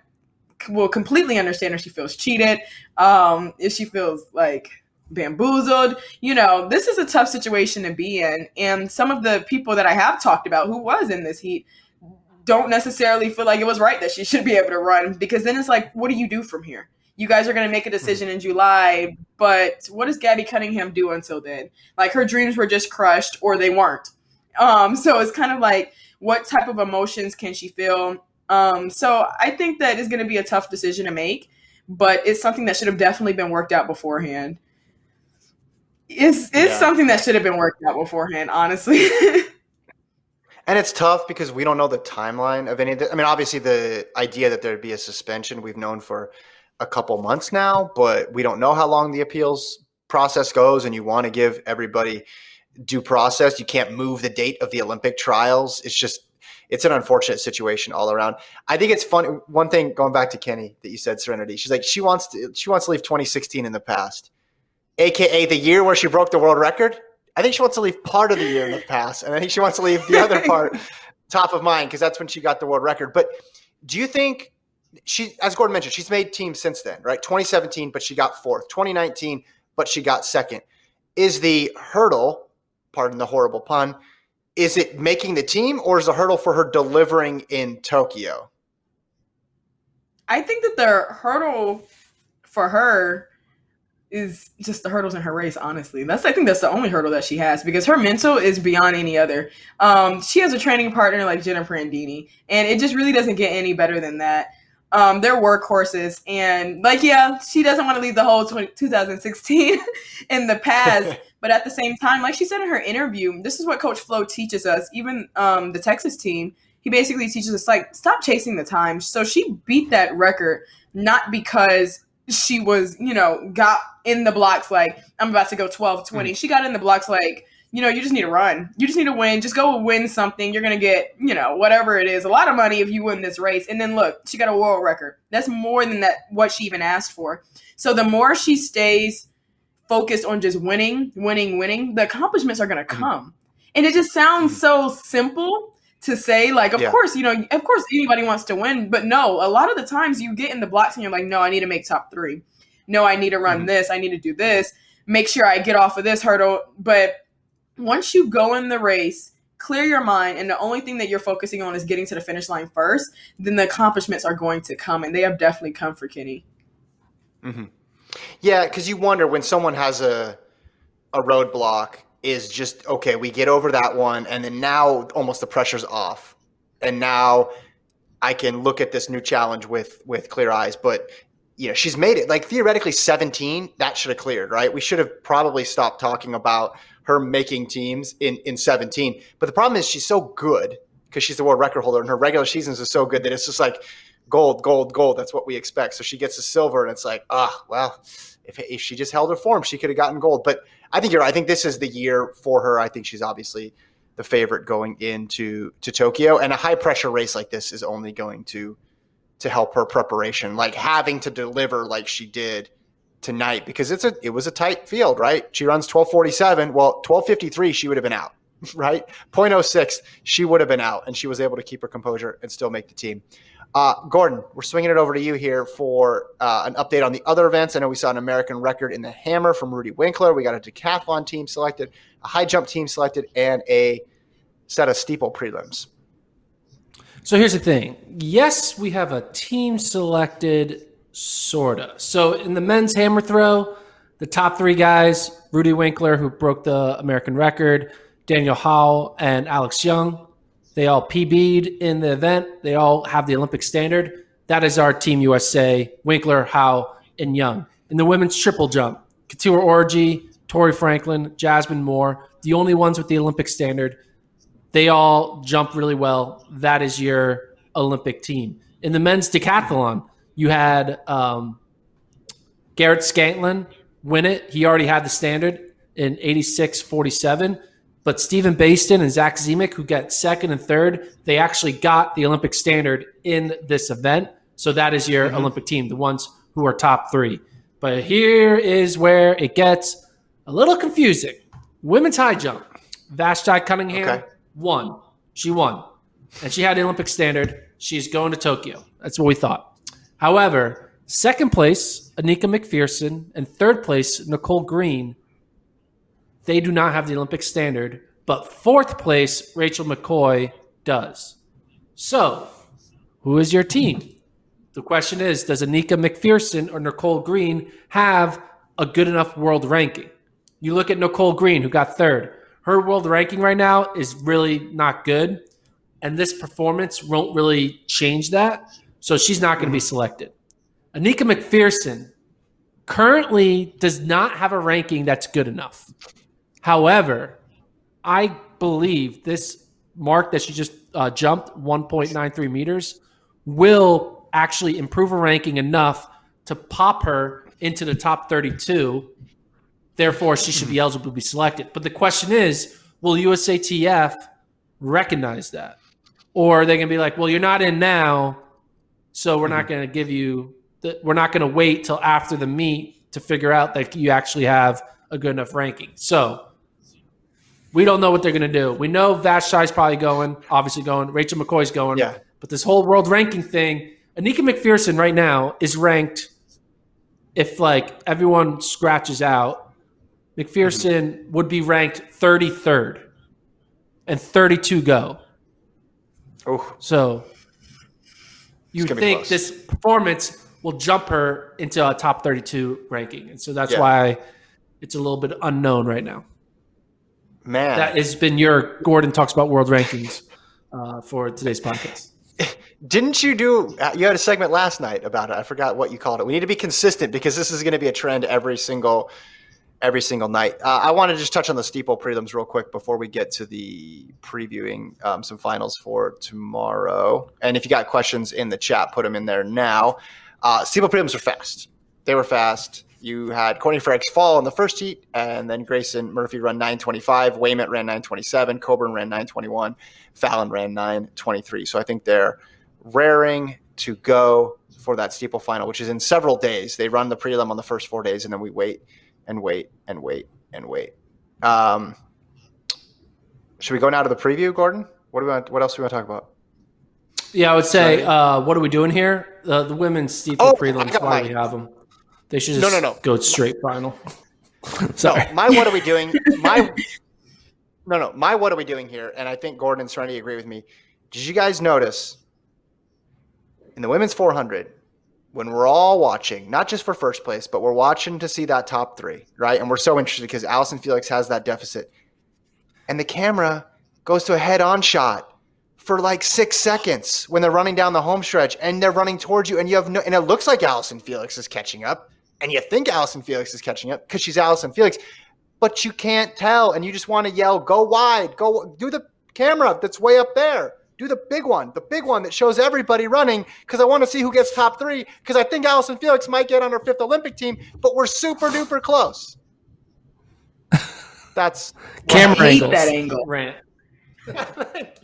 will completely understand if she feels cheated, um, if she feels like bamboozled. You know, this is a tough situation to be in. And some of the people that I have talked about who was in this heat don't necessarily feel like it was right that she should be able to run because then it's like, what do you do from here? You guys are going to make a decision in July, but what does Gabbi Cunningham do until then? Like her dreams were just crushed or they weren't. Um, so it's kind of like, what type of emotions can she feel? Um, so I think that is going to be a tough decision to make, but it's something that should have definitely been worked out beforehand. It's it's yeah. something that should have been worked out beforehand, honestly. and it's tough because we don't know the timeline of any of this. I mean, obviously the idea that there'd be a suspension we've known for a couple months now, but we don't know how long the appeals process goes, and you want to give everybody due process. You can't move the date of the Olympic trials. It's just it's an unfortunate situation all around. I think it's fun. One thing going back to Keni that you said, Serenity. She's like she wants to she wants to leave 2016 in the past, aka the year where she broke the world record. I think she wants to leave part of the year in the past, and I think she wants to leave the other part top of mind because that's when she got the world record. But do you think she, as Gordon mentioned, she's made teams since then, right? 2017, but she got fourth. 2019, but she got second. Is the hurdle, pardon the horrible pun, is it making the team or is the hurdle for her delivering in Tokyo? I think that the hurdle for her is just the hurdles in her race. Honestly, that's I think that's the only hurdle that she has because her mental is beyond any other. Um, she has a training partner like Jenna Prandini, and it just really doesn't get any better than that. Um, they're workhorses, and like, yeah, she doesn't want to leave the whole 20, 2016 in the past. but at the same time, like she said in her interview, this is what Coach Flo teaches us. Even um, the Texas team, he basically teaches us like stop chasing the time. So she beat that record not because she was, you know, got in the blocks like I'm about to go 12 20. Mm. She got in the blocks like, you know, you just need to run. You just need to win. Just go win something. You're going to get, you know, whatever it is, a lot of money if you win this race. And then look, she got a world record. That's more than that what she even asked for. So the more she stays focused on just winning, winning, winning, the accomplishments are going to mm. come. And it just sounds mm. so simple to say like of yeah. course you know of course anybody wants to win but no a lot of the times you get in the blocks and you're like no i need to make top three no i need to run mm-hmm. this i need to do this make sure i get off of this hurdle but once you go in the race clear your mind and the only thing that you're focusing on is getting to the finish line first then the accomplishments are going to come and they have definitely come for keni mm-hmm. Yeah because you wonder when someone has a a roadblock is just okay. We get over that one, and then now almost the pressure's off, and now I can look at this new challenge with with clear eyes. But you know, she's made it. Like theoretically, seventeen that should have cleared, right? We should have probably stopped talking about her making teams in in seventeen. But the problem is she's so good because she's the world record holder, and her regular seasons are so good that it's just like gold, gold, gold. That's what we expect. So she gets a silver, and it's like, ah, oh, well, if, if she just held her form, she could have gotten gold. But I think you're. I think this is the year for her. I think she's obviously the favorite going into to Tokyo, and a high pressure race like this is only going to to help her preparation. Like having to deliver like she did tonight because it's a it was a tight field, right? She runs 1247. Well, 1253 she would have been out, right? 0.06 she would have been out and she was able to keep her composure and still make the team. Uh, Gordon, we're swinging it over to you here for uh, an update on the other events. I know we saw an American record in the hammer from Rudy Winkler. We got a decathlon team selected, a high jump team selected, and a set of steeple prelims. So here's the thing. Yes, we have a team selected, sorta. So in the men's hammer throw, the top three guys: Rudy Winkler, who broke the American record, Daniel Haugh, and Alex Young. They all PB'd in the event. They all have the Olympic standard. That is our Team USA, Winkler, Haugh, and Young. In the women's triple jump, Keturah Orji, Tori Franklin, Jasmine Moore, the only ones with the Olympic standard. They all jump really well. That is your Olympic team. In the men's decathlon, you had um, Garrett Scantling win it. He already had the standard in 86 47. But Steven Bastien and Zach Ziemek, who got second and third, they actually got the Olympic standard in this event. So that is your mm-hmm. Olympic team, the ones who are top three. But here is where it gets a little confusing. Women's high jump. Vashti Cunningham okay. won. She won. And she had the Olympic standard. She's going to Tokyo. That's what we thought. However, second place, Inika McPherson, and third place, Nicole Greene they do not have the Olympic standard, but fourth place, Rachel McCoy does. So, who is your team? The question is Does Inika McPherson or Nicole Greene have a good enough world ranking? You look at Nicole Greene, who got third. Her world ranking right now is really not good. And this performance won't really change that. So she's not going to be selected. Inika McPherson currently does not have a ranking that's good enough. However, I believe this mark that she just uh, jumped 1.93 meters will actually improve her ranking enough to pop her into the top 32. Therefore, she should be eligible to be selected. But the question is, will USATF recognize that? Or are they going to be like, well, you're not in now, so we're not mm-hmm. going to give you, the, we're not going to wait till after the meet to figure out that you actually have a good enough ranking. So we don't know what they're going to do. We know Vashti's probably going, obviously going. Rachel McCoy's going. Yeah. But this whole world ranking thing, Inika McPherson right now is ranked. If like everyone scratches out, McPherson mm-hmm. would be ranked 33rd and 32 go. Oh, So you think this performance will jump her into a top 32 ranking. And so that's Yeah. why it's a little bit unknown right now. Man. That has been your Gordon talks about world rankings uh, for today's podcast. Didn't you do? uh, You had a segment last night about it. I forgot what you called it. We need to be consistent because this is going to be a trend every single every single night. Uh, I want to just touch on the steeple prelims real quick before we get to the previewing um, some finals for tomorrow. And if you got questions in the chat, put them in there now. Uh, steeple prelims were fast. They were fast. You had Courtney Frerichs fall in the first heat, and then Grayson Murphy run 925. Wayment ran 927. Coburn ran 921. Falland ran 923. So I think they're raring to go for that steeple final, which is in several days. They run the prelim on the first four days, and then we wait and wait and wait and wait. Um, should we go now to the preview, Gordon? What do we want? What else do we want to talk about? Yeah, I would say, uh, what are we doing here? Uh, the women's steeple Oh, prelims, why mine. we have them. They should No, no, no. go straight final. Sorry. No, my what are we doing? My no, no. My what are we doing here? And I think Gordon and Serenity agree with me. Did you guys notice in the women's 400 when we're all watching, not just for first place, but we're watching to see that top three, right? And we're so interested because Allyson Felix has that deficit, and the camera goes to a head-on shot for like six seconds when they're running down the home stretch and they're running towards you, and you have no, and it looks like Allyson Felix is catching up, and you think Allyson Felix is catching up because she's Allyson Felix, but you can't tell, and you just want to yell, "Go wide! Go do the camera that's way up there." Do the big one, the big one that shows everybody running, because I want to see who gets top three. Because I think Allyson Felix might get on her fifth Olympic team, but we're super duper close. That's Camera hate angles. that angle. Rant.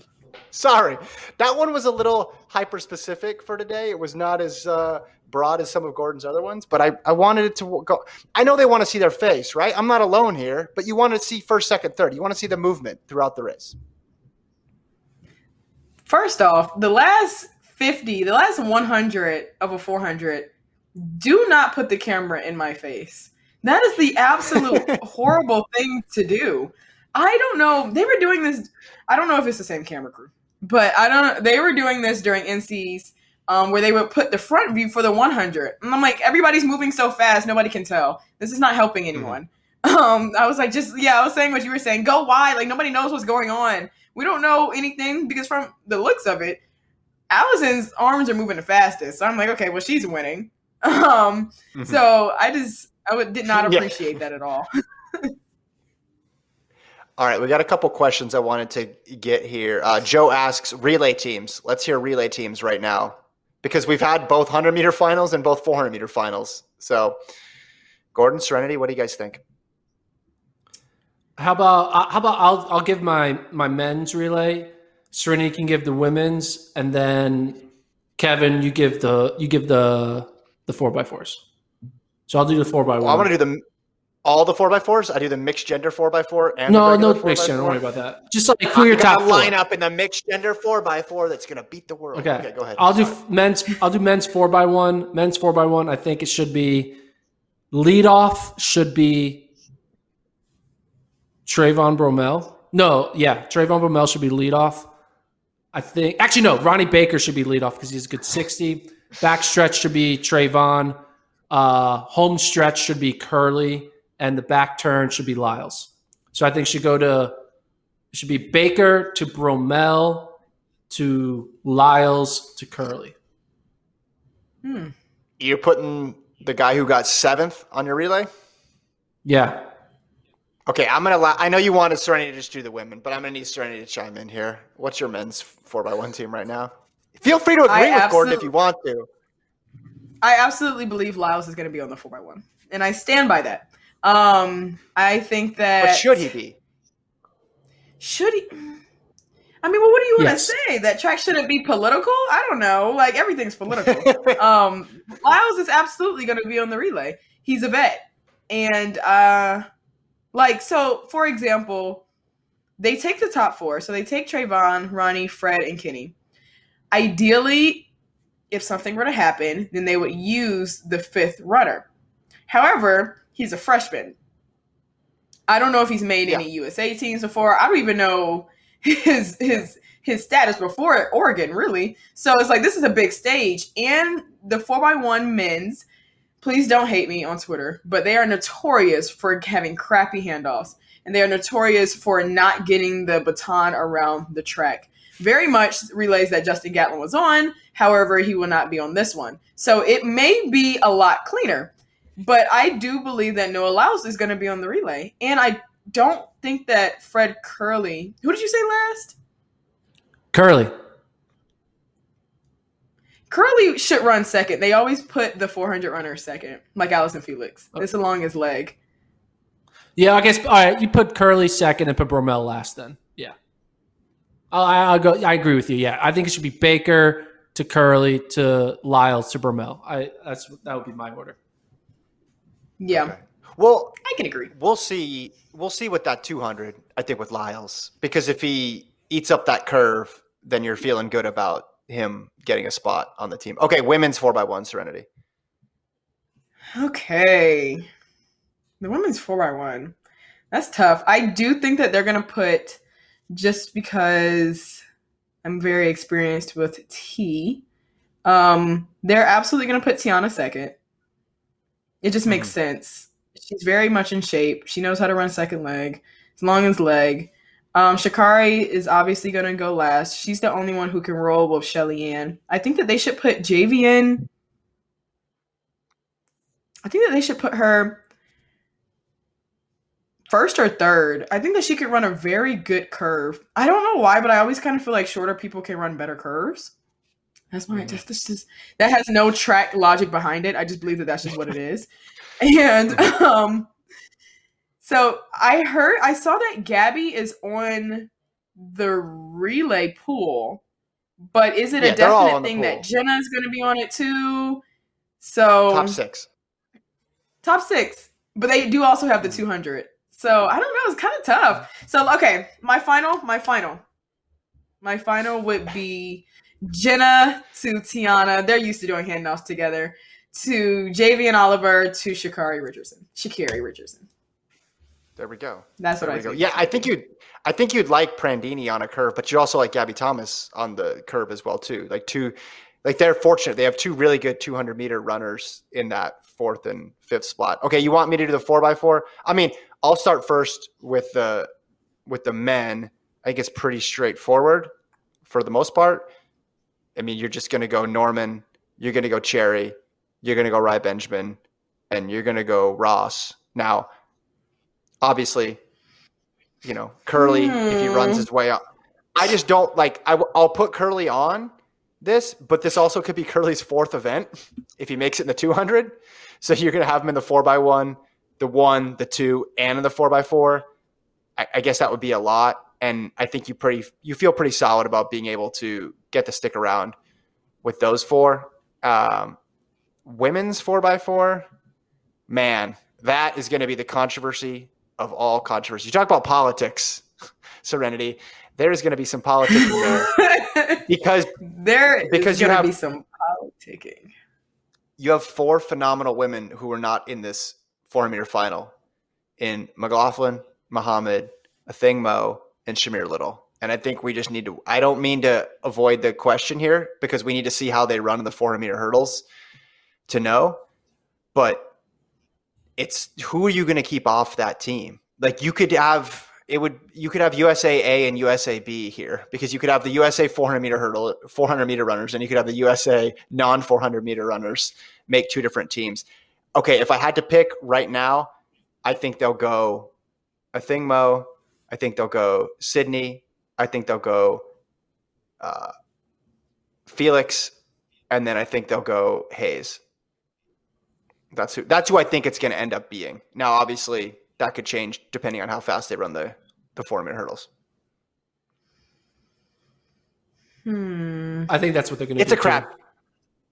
Sorry, that one was a little hyper specific for today. It was not as uh, broad as some of Gordon's other ones, but I, I wanted it to go. I know they want to see their face, right? I'm not alone here, but you want to see first, second, third. You want to see the movement throughout the race. First off, the last 50, the last 100 of a 400, do not put the camera in my face. That is the absolute horrible thing to do. I don't know. They were doing this. I don't know if it's the same camera crew, but I don't. They were doing this during NCs um, where they would put the front view for the 100, and I'm like, everybody's moving so fast, nobody can tell. This is not helping anyone. Um, I was like, just yeah, I was saying what you were saying. Go wide, like nobody knows what's going on. We don't know anything because from the looks of it, Allyson's arms are moving the fastest. So I'm like, okay, well she's winning. Um, so I just I would, did not Yeah. appreciate that at all. All right, we got a couple questions I wanted to get here. Uh, Joe asks relay teams. Let's hear relay teams right now because we've had both 100 meter finals and both 400 meter finals. So, Gordon, Serenity, what do you guys think? How about uh, how about I'll I'll give my my men's relay. Serenity can give the women's, and then Kevin, you give the you give the the four by fours. So I'll do the four by Well, one. I want to do the all the four by fours. I do the mixed gender four by four and no, the no regular mixture. 4x4. Don't worry about that. Just like who your top a four. lineup in the mixed gender four by four that's going to beat the world. Okay. go ahead. I'll do Sorry. f- men's. I'll do men's four by one. Men's four by one. I think it should be lead off. Should be Trayvon Bromell. No, yeah, Trayvon Bromell should be lead off. I think actually no, Ronnie Baker should be lead off because he's a good sixty. Back stretch should be Trayvon. Uh, home stretch should be Kerley, and the back turn should be Lyles. So I think should go to should be Baker to Bromell to Lyles to Kerley. Hmm. You're putting the guy who got seventh on your relay. Yeah. Okay, I'm gonna. La- I know you wanted Serenity to just do the women, but I'm gonna need Serenity to chime in here. What's your men's four by one team right now? Feel free to agree I with Gordon if you want to. I absolutely believe Lyles is going to be on the four x one, and I stand by that. Um, I think that. But should he be? Should he? I mean, well, what do you want Yes. to say? That track shouldn't be political? I don't know. Like everything's political. um, Lyles is absolutely going to be on the relay. He's a vet, and uh, like so. For example, they take the top four. So they take Trayvon, Ronnie, Fred, and Kenny. Ideally, if something were to happen, then they would use the fifth runner. However, he's a freshman. I don't know if he's made any USA teams before. I don't even know his his his status before Oregon, really. So it's like this is a big stage, and the four x one men's. Please don't hate me on Twitter, but they are notorious for having crappy handoffs, and they are notorious for not getting the baton around the track. Very much relays that Justin Gatlin was on. However, he will not be on this one, so it may be a lot cleaner. But I do believe that Noah Lyles is going to be on the relay, and I don't think that Fred Kerley. Who did you say last? Kerley. Curly should run second. They always put the 400 runner second, like Allyson Felix. It's along his leg. Yeah, I guess. All right, you put Kerley second and put Bromell last. Then, yeah. I'll, I'll go. I agree with you. Yeah, I think it should be Baker to Kerley to Lyles to Bromell. I that's that would be my order. Yeah. Okay. Well, I can agree. We'll see. We'll see with that 200. I think with Lyles, because if he eats up that curve, then you're feeling good about him getting a spot on the team. Okay, women's four x one Serenity. Okay, the women's four x one. That's tough. I do think that they're gonna put just because I'm very experienced with T. Um, they're absolutely gonna put Teahna second. It just makes mm. sense. She's very much in shape. She knows how to run second leg, as long as leg. Um, Sha'Carri is obviously going to go last. She's the only one who can roll with Shelly Ann. I think that they should put JV in. I think that they should put her first or third. I think that she could run a very good curve. I don't know why, but I always kind of feel like shorter people can run better curves. That's why mm. just this just that has no track logic behind it. I just believe that that's just what it is. And um so I heard I saw that Gabby is on the relay pool, but is it yeah, a definite thing that Jenna is going to be on it too? So top six, top six, but they do also have the mm. 200. So I don't know. It's kind of tough. So okay, my final, my final, my final would be Jenna to Teahna. They're used to doing handoffs together. To Javianne Oliver to Sha'Carri Richardson. Sha'Carri Richardson. There we go. That's there what I go. Yeah, I think you'd I think you'd like Prandini on a curve, but you also like Gabby Thomas on the curve as well too. Like two like they're fortunate. They have two really good 200 meter runners in that fourth and fifth spot. Okay, you want me to do the four by four? I mean, I'll start first with the with the men. I think it's pretty straightforward for the most part. I mean, you're just going to go Norman, you're going to go Cherry, you're going to go Rai Benjamin, and you're going to go Ross. Now, obviously, you know, Kerley, if he hmm. runs his way up, I just don't like, I, I'll put Kerley on this, but this also could be Kerley's fourth event if he makes it in the 200. So you're going to have him in the four by one, the one, the two, and in the four by four. I, I guess that would be a lot. And I think you pretty, you feel pretty solid about being able to get to stick around with those four. Um, women's four by four, man, that is going to be the controversy of all controversy. You talk about politics, Serenity. There is going to be some politics there because there because you have be some politicking. You have four phenomenal women who are not in this four meter final in McLaughlin, Muhammad, Athing Mu, and Shamier Little. And I think we just need to, I don't mean to avoid the question here because we need to see how they run in the 400 meter hurdles to know. But it's who are you going to keep off that team? Like you could have, it would, you could have USA A and USA B here because you could have the USA 400 meter hurdle, 400 meter runners, and you could have the USA non 400 meter runners make two different teams. Okay, if I had to pick right now, I think they'll go Athing Mu. I think they'll go Sydney. I think they'll go uh, Felix, and then I think they'll go Hayes. That's who. That's who I think it's going to end up being. Now, obviously, that could change depending on how fast they run the the four minute hurdles. Hmm. I think that's what they're going to. It's a crap. Too.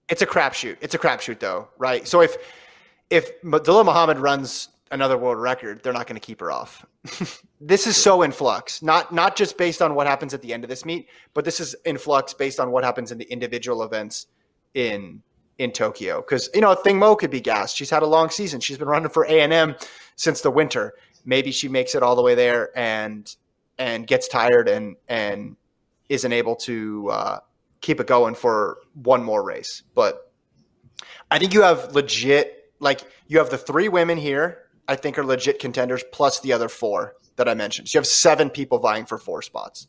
It's a crapshoot. It's a crapshoot, though, right? So if if Dalilah Muhammad runs another world record, they're not going to keep her off. this is so in flux, not not just based on what happens at the end of this meet, but this is in flux based on what happens in the individual events in in Tokyo. Because you know, Athing Mu could be gassed. She's had a long season. She's been running for A and M since the winter. Maybe she makes it all the way there and and gets tired and and isn't able to uh, keep it going for one more race. But I think you have legit like you have the three women here. I think are legit contenders plus the other four that I mentioned. So you have seven people vying for four spots.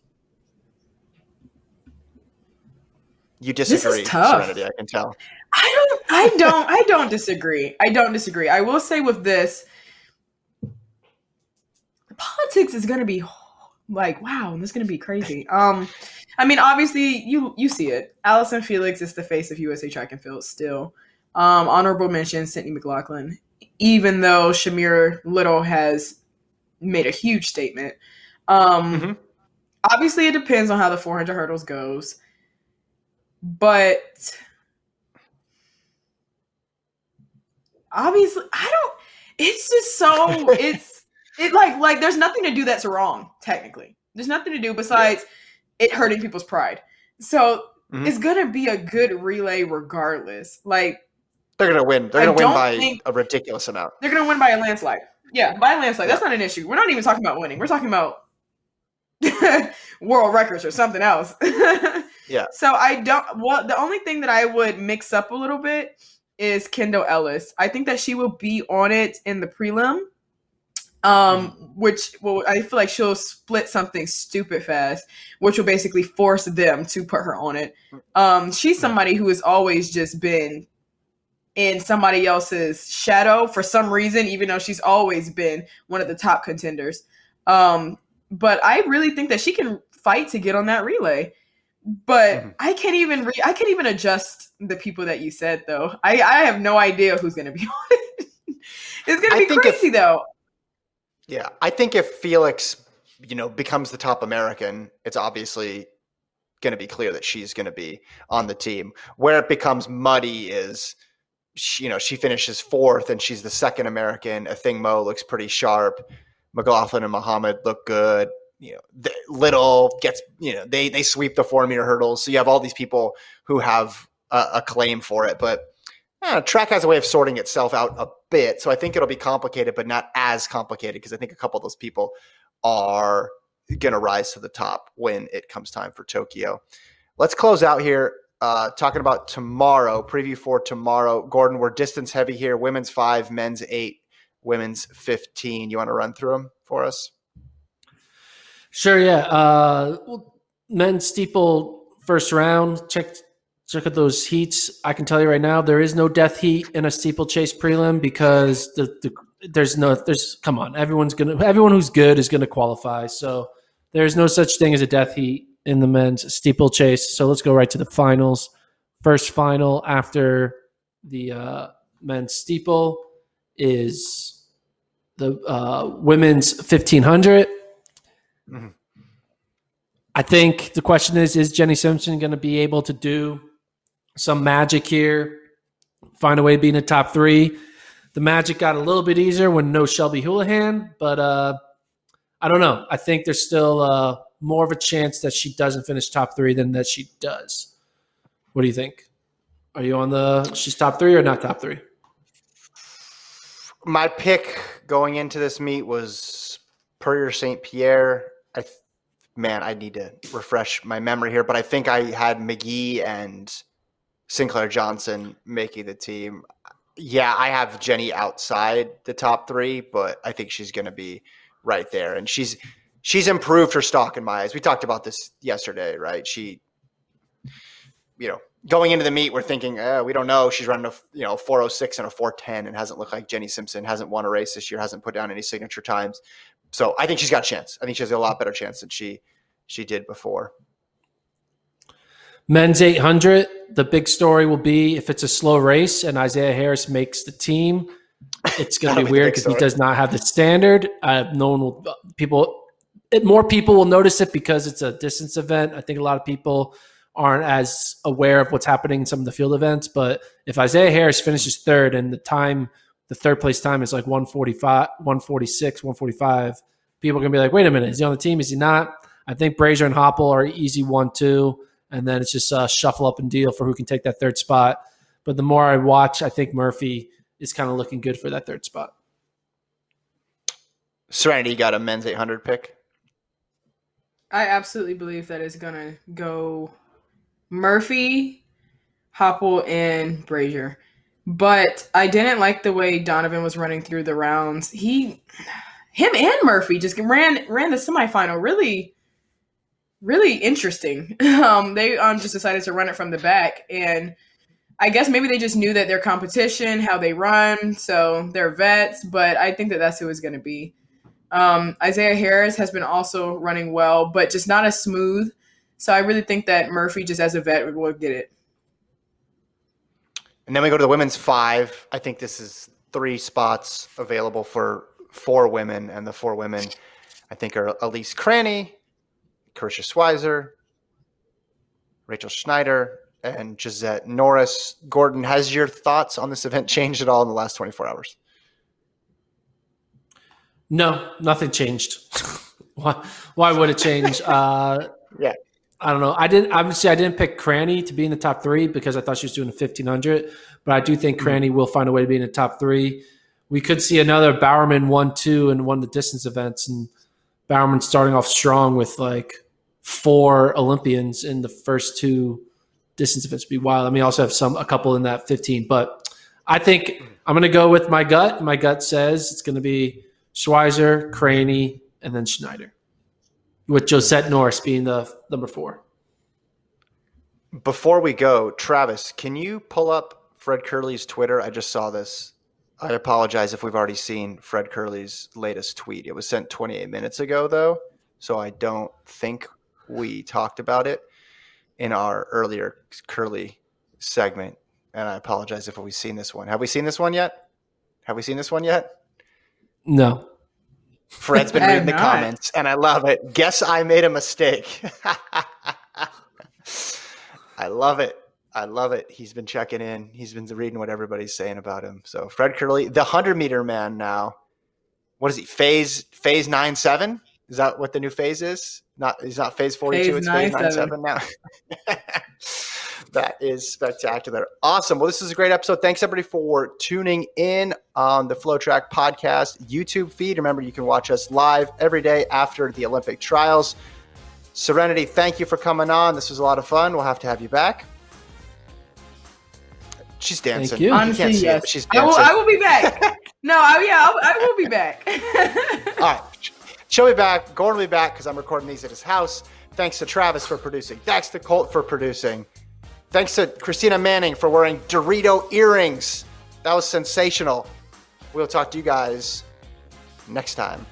You disagree, Serenity. I can tell. I don't. I don't. I don't disagree. I don't disagree. I will say with this, the politics is going to be like wow, this is going to be crazy. Um, I mean, obviously you you see it. Allyson Felix is the face of USA Track and Field still. Um, honorable mention, Sydney McLaughlin. Even though Shamier Little has made a huge statement. Um, mm-hmm. Obviously, it depends on how the 400 hurdles goes, but obviously, I don't. It's just so it's it like like there's nothing to do that's wrong technically. There's nothing to do besides yeah. it hurting people's pride. So mm-hmm. it's gonna be a good relay regardless. Like they're gonna win. They're gonna win by a ridiculous amount. They're gonna win by a landslide. Yeah, by a landslide. Yeah. That's not an issue. We're not even talking about winning. We're talking about world records or something else. yeah. So I don't. Well, the only thing that I would mix up a little bit is Kendall Ellis. I think that she will be on it in the prelim. Um, mm-hmm. which well, I feel like she'll split something stupid fast, which will basically force them to put her on it. Um, she's somebody who has always just been in somebody else's shadow for some reason, even though she's always been one of the top contenders. Um, but I really think that she can fight to get on that relay. But mm-hmm. I can't even re- I can't even adjust the people that you said though. I I have no idea who's going to be on it. it's going to be crazy if, though. Yeah, I think if Felix, you know, becomes the top American, it's obviously going to be clear that she's going to be on the team. Where it becomes muddy is she, you know, she finishes fourth and she's the second American. Athing Mu looks pretty sharp. McLaughlin and Muhammad look good. You know, Little gets, you know, they they sweep the four meter hurdles. So you have all these people who have a, a claim for it, but uh, track has a way of sorting itself out a bit. So I think it'll be complicated, but not as complicated because I think a couple of those people are going to rise to the top when it comes time for Tokyo. Let's close out here uh, talking about tomorrow, preview for tomorrow. Gordon, we're distance heavy here. Women's five, men's eight, women's 15. You want to run through them for us? Sure, yeah. Uh, men's steeple first round. Check check out those heats. I can tell you right now, there is no death heat in a steeplechase prelim because the, the there's no there's come on everyone's gonna everyone who's good is gonna qualify. So there's no such thing as a death heat in the men's steeplechase. So let's go right to the finals. First final after the uh, men's steeple is the uh, women's 1500. Mm-hmm. I think the question is is Jenny Simpson going to be able to do some magic here, find a way to be in the top three? The magic got a little bit easier when no Shelby Houlihan, but uh, I don't know. I think there's still uh, more of a chance that she doesn't finish top three than that she does. What do you think? Are you on the she's top three or not top three? My pick going into this meet was Purrier St. Pierre. I man, I need to refresh my memory here, but I think I had McGee and Sinclair Johnson making the team. Yeah, I have Jenny outside the top three, but I think she's going to be right there, and she's she's improved her stock in my eyes. We talked about this yesterday, right? She, you know, going into the meet, we're thinking, eh, we don't know. She's running a you know 406 and a 410 and hasn't looked like Jenny Simpson, hasn't won a race this year, hasn't put down any signature times. So I think she's got a chance. I think she has a lot better chance than she she did before. Men's 800, the big story will be if it's a slow race and Isaiah Harris makes the team. It's going to be weird because he does not have the standard. Uh, no one will, people, it, more people will notice it because it's a distance event. I think a lot of people aren't as aware of what's happening in some of the field events. But if Isaiah Harris finishes third and the time, the third place time is like 145, 146, 145, people are going to be like, wait a minute, is he on the team? Is he not? I think Brazier and Hoppel are easy one, two. And then it's just a shuffle up and deal for who can take that third spot. But the more I watch, I think Murphy is kind of looking good for that third spot. Serenity got a men's 800 pick. I absolutely believe that it's gonna go Murphy, Hoppel, and Brazier. But I didn't like the way Donavan was running through the rounds. He, him, and Murphy just ran ran the semifinal really, really interesting. Um, they um just decided to run it from the back, and I guess maybe they just knew that their competition, how they run, so they're vets. But I think that that's who it's to be. Um, Isaiah Harris has been also running well, but just not as smooth. So I really think that Murphy, just as a vet, will get it. And then we go to the women's five. I think this is three spots available for four women, and the four women I think are Elise Cranny, Karissa Schweizer, Rachel Schneider, and Josette Norris. Gordon, has your thoughts on this event changed at all in the last 24 hours? No, nothing changed. why, why would it change? Uh, yeah. I don't know. I didn't obviously I didn't pick Cranny to be in the top three because I thought she was doing a fifteen hundred, but I do think mm-hmm. Cranny will find a way to be in the top three. We could see another Bowerman one two and one of the distance events, and Bowerman starting off strong with like four Olympians in the first two distance events. Would be wild. I mean, also have some a couple in that fifteen, but I think I'm going to go with my gut. My gut says it's going to be Schweizer, Cranny, and then Schneider, with Josette Norris being the number four. Before we go, Travis, can you pull up Fred Kerley's Twitter? I just saw this. I apologize if we've already seen Fred Kerley's latest tweet. It was sent 28 minutes ago, though, so I don't think we talked about it in our earlier Kerley segment. And I apologize if we've seen this one. Have we seen this one yet? Have we seen this one yet? No. Fred's been reading the comments and I love it. Guess I made a mistake. I love it. I love it. He's been checking in. He's been reading what everybody's saying about him. So Fred Kerley, the hundred meter man now. What is he? Phase phase nine seven? Is that what the new phase is? Not he's not phase forty two. It's phase nine seven now. That is spectacular. Awesome. Well, this is a great episode. Thanks everybody for tuning in on the FloTrack podcast YouTube feed. Remember, you can watch us live every day after the Olympic trials. Serenity, thank you for coming on. This was a lot of fun. We'll have to have you back. She's dancing. Thank you. Honestly, you yes. It, she's dancing. I will, I will be back. no, I, yeah, I'll, I will be back. All right. She'll be back. Gordon will be back because I'm recording these at his house. Thanks to Travis for producing. Thanks to Colt for producing. Thanks to Christina Manning for wearing Dorito earrings. That was sensational. We'll talk to you guys next time.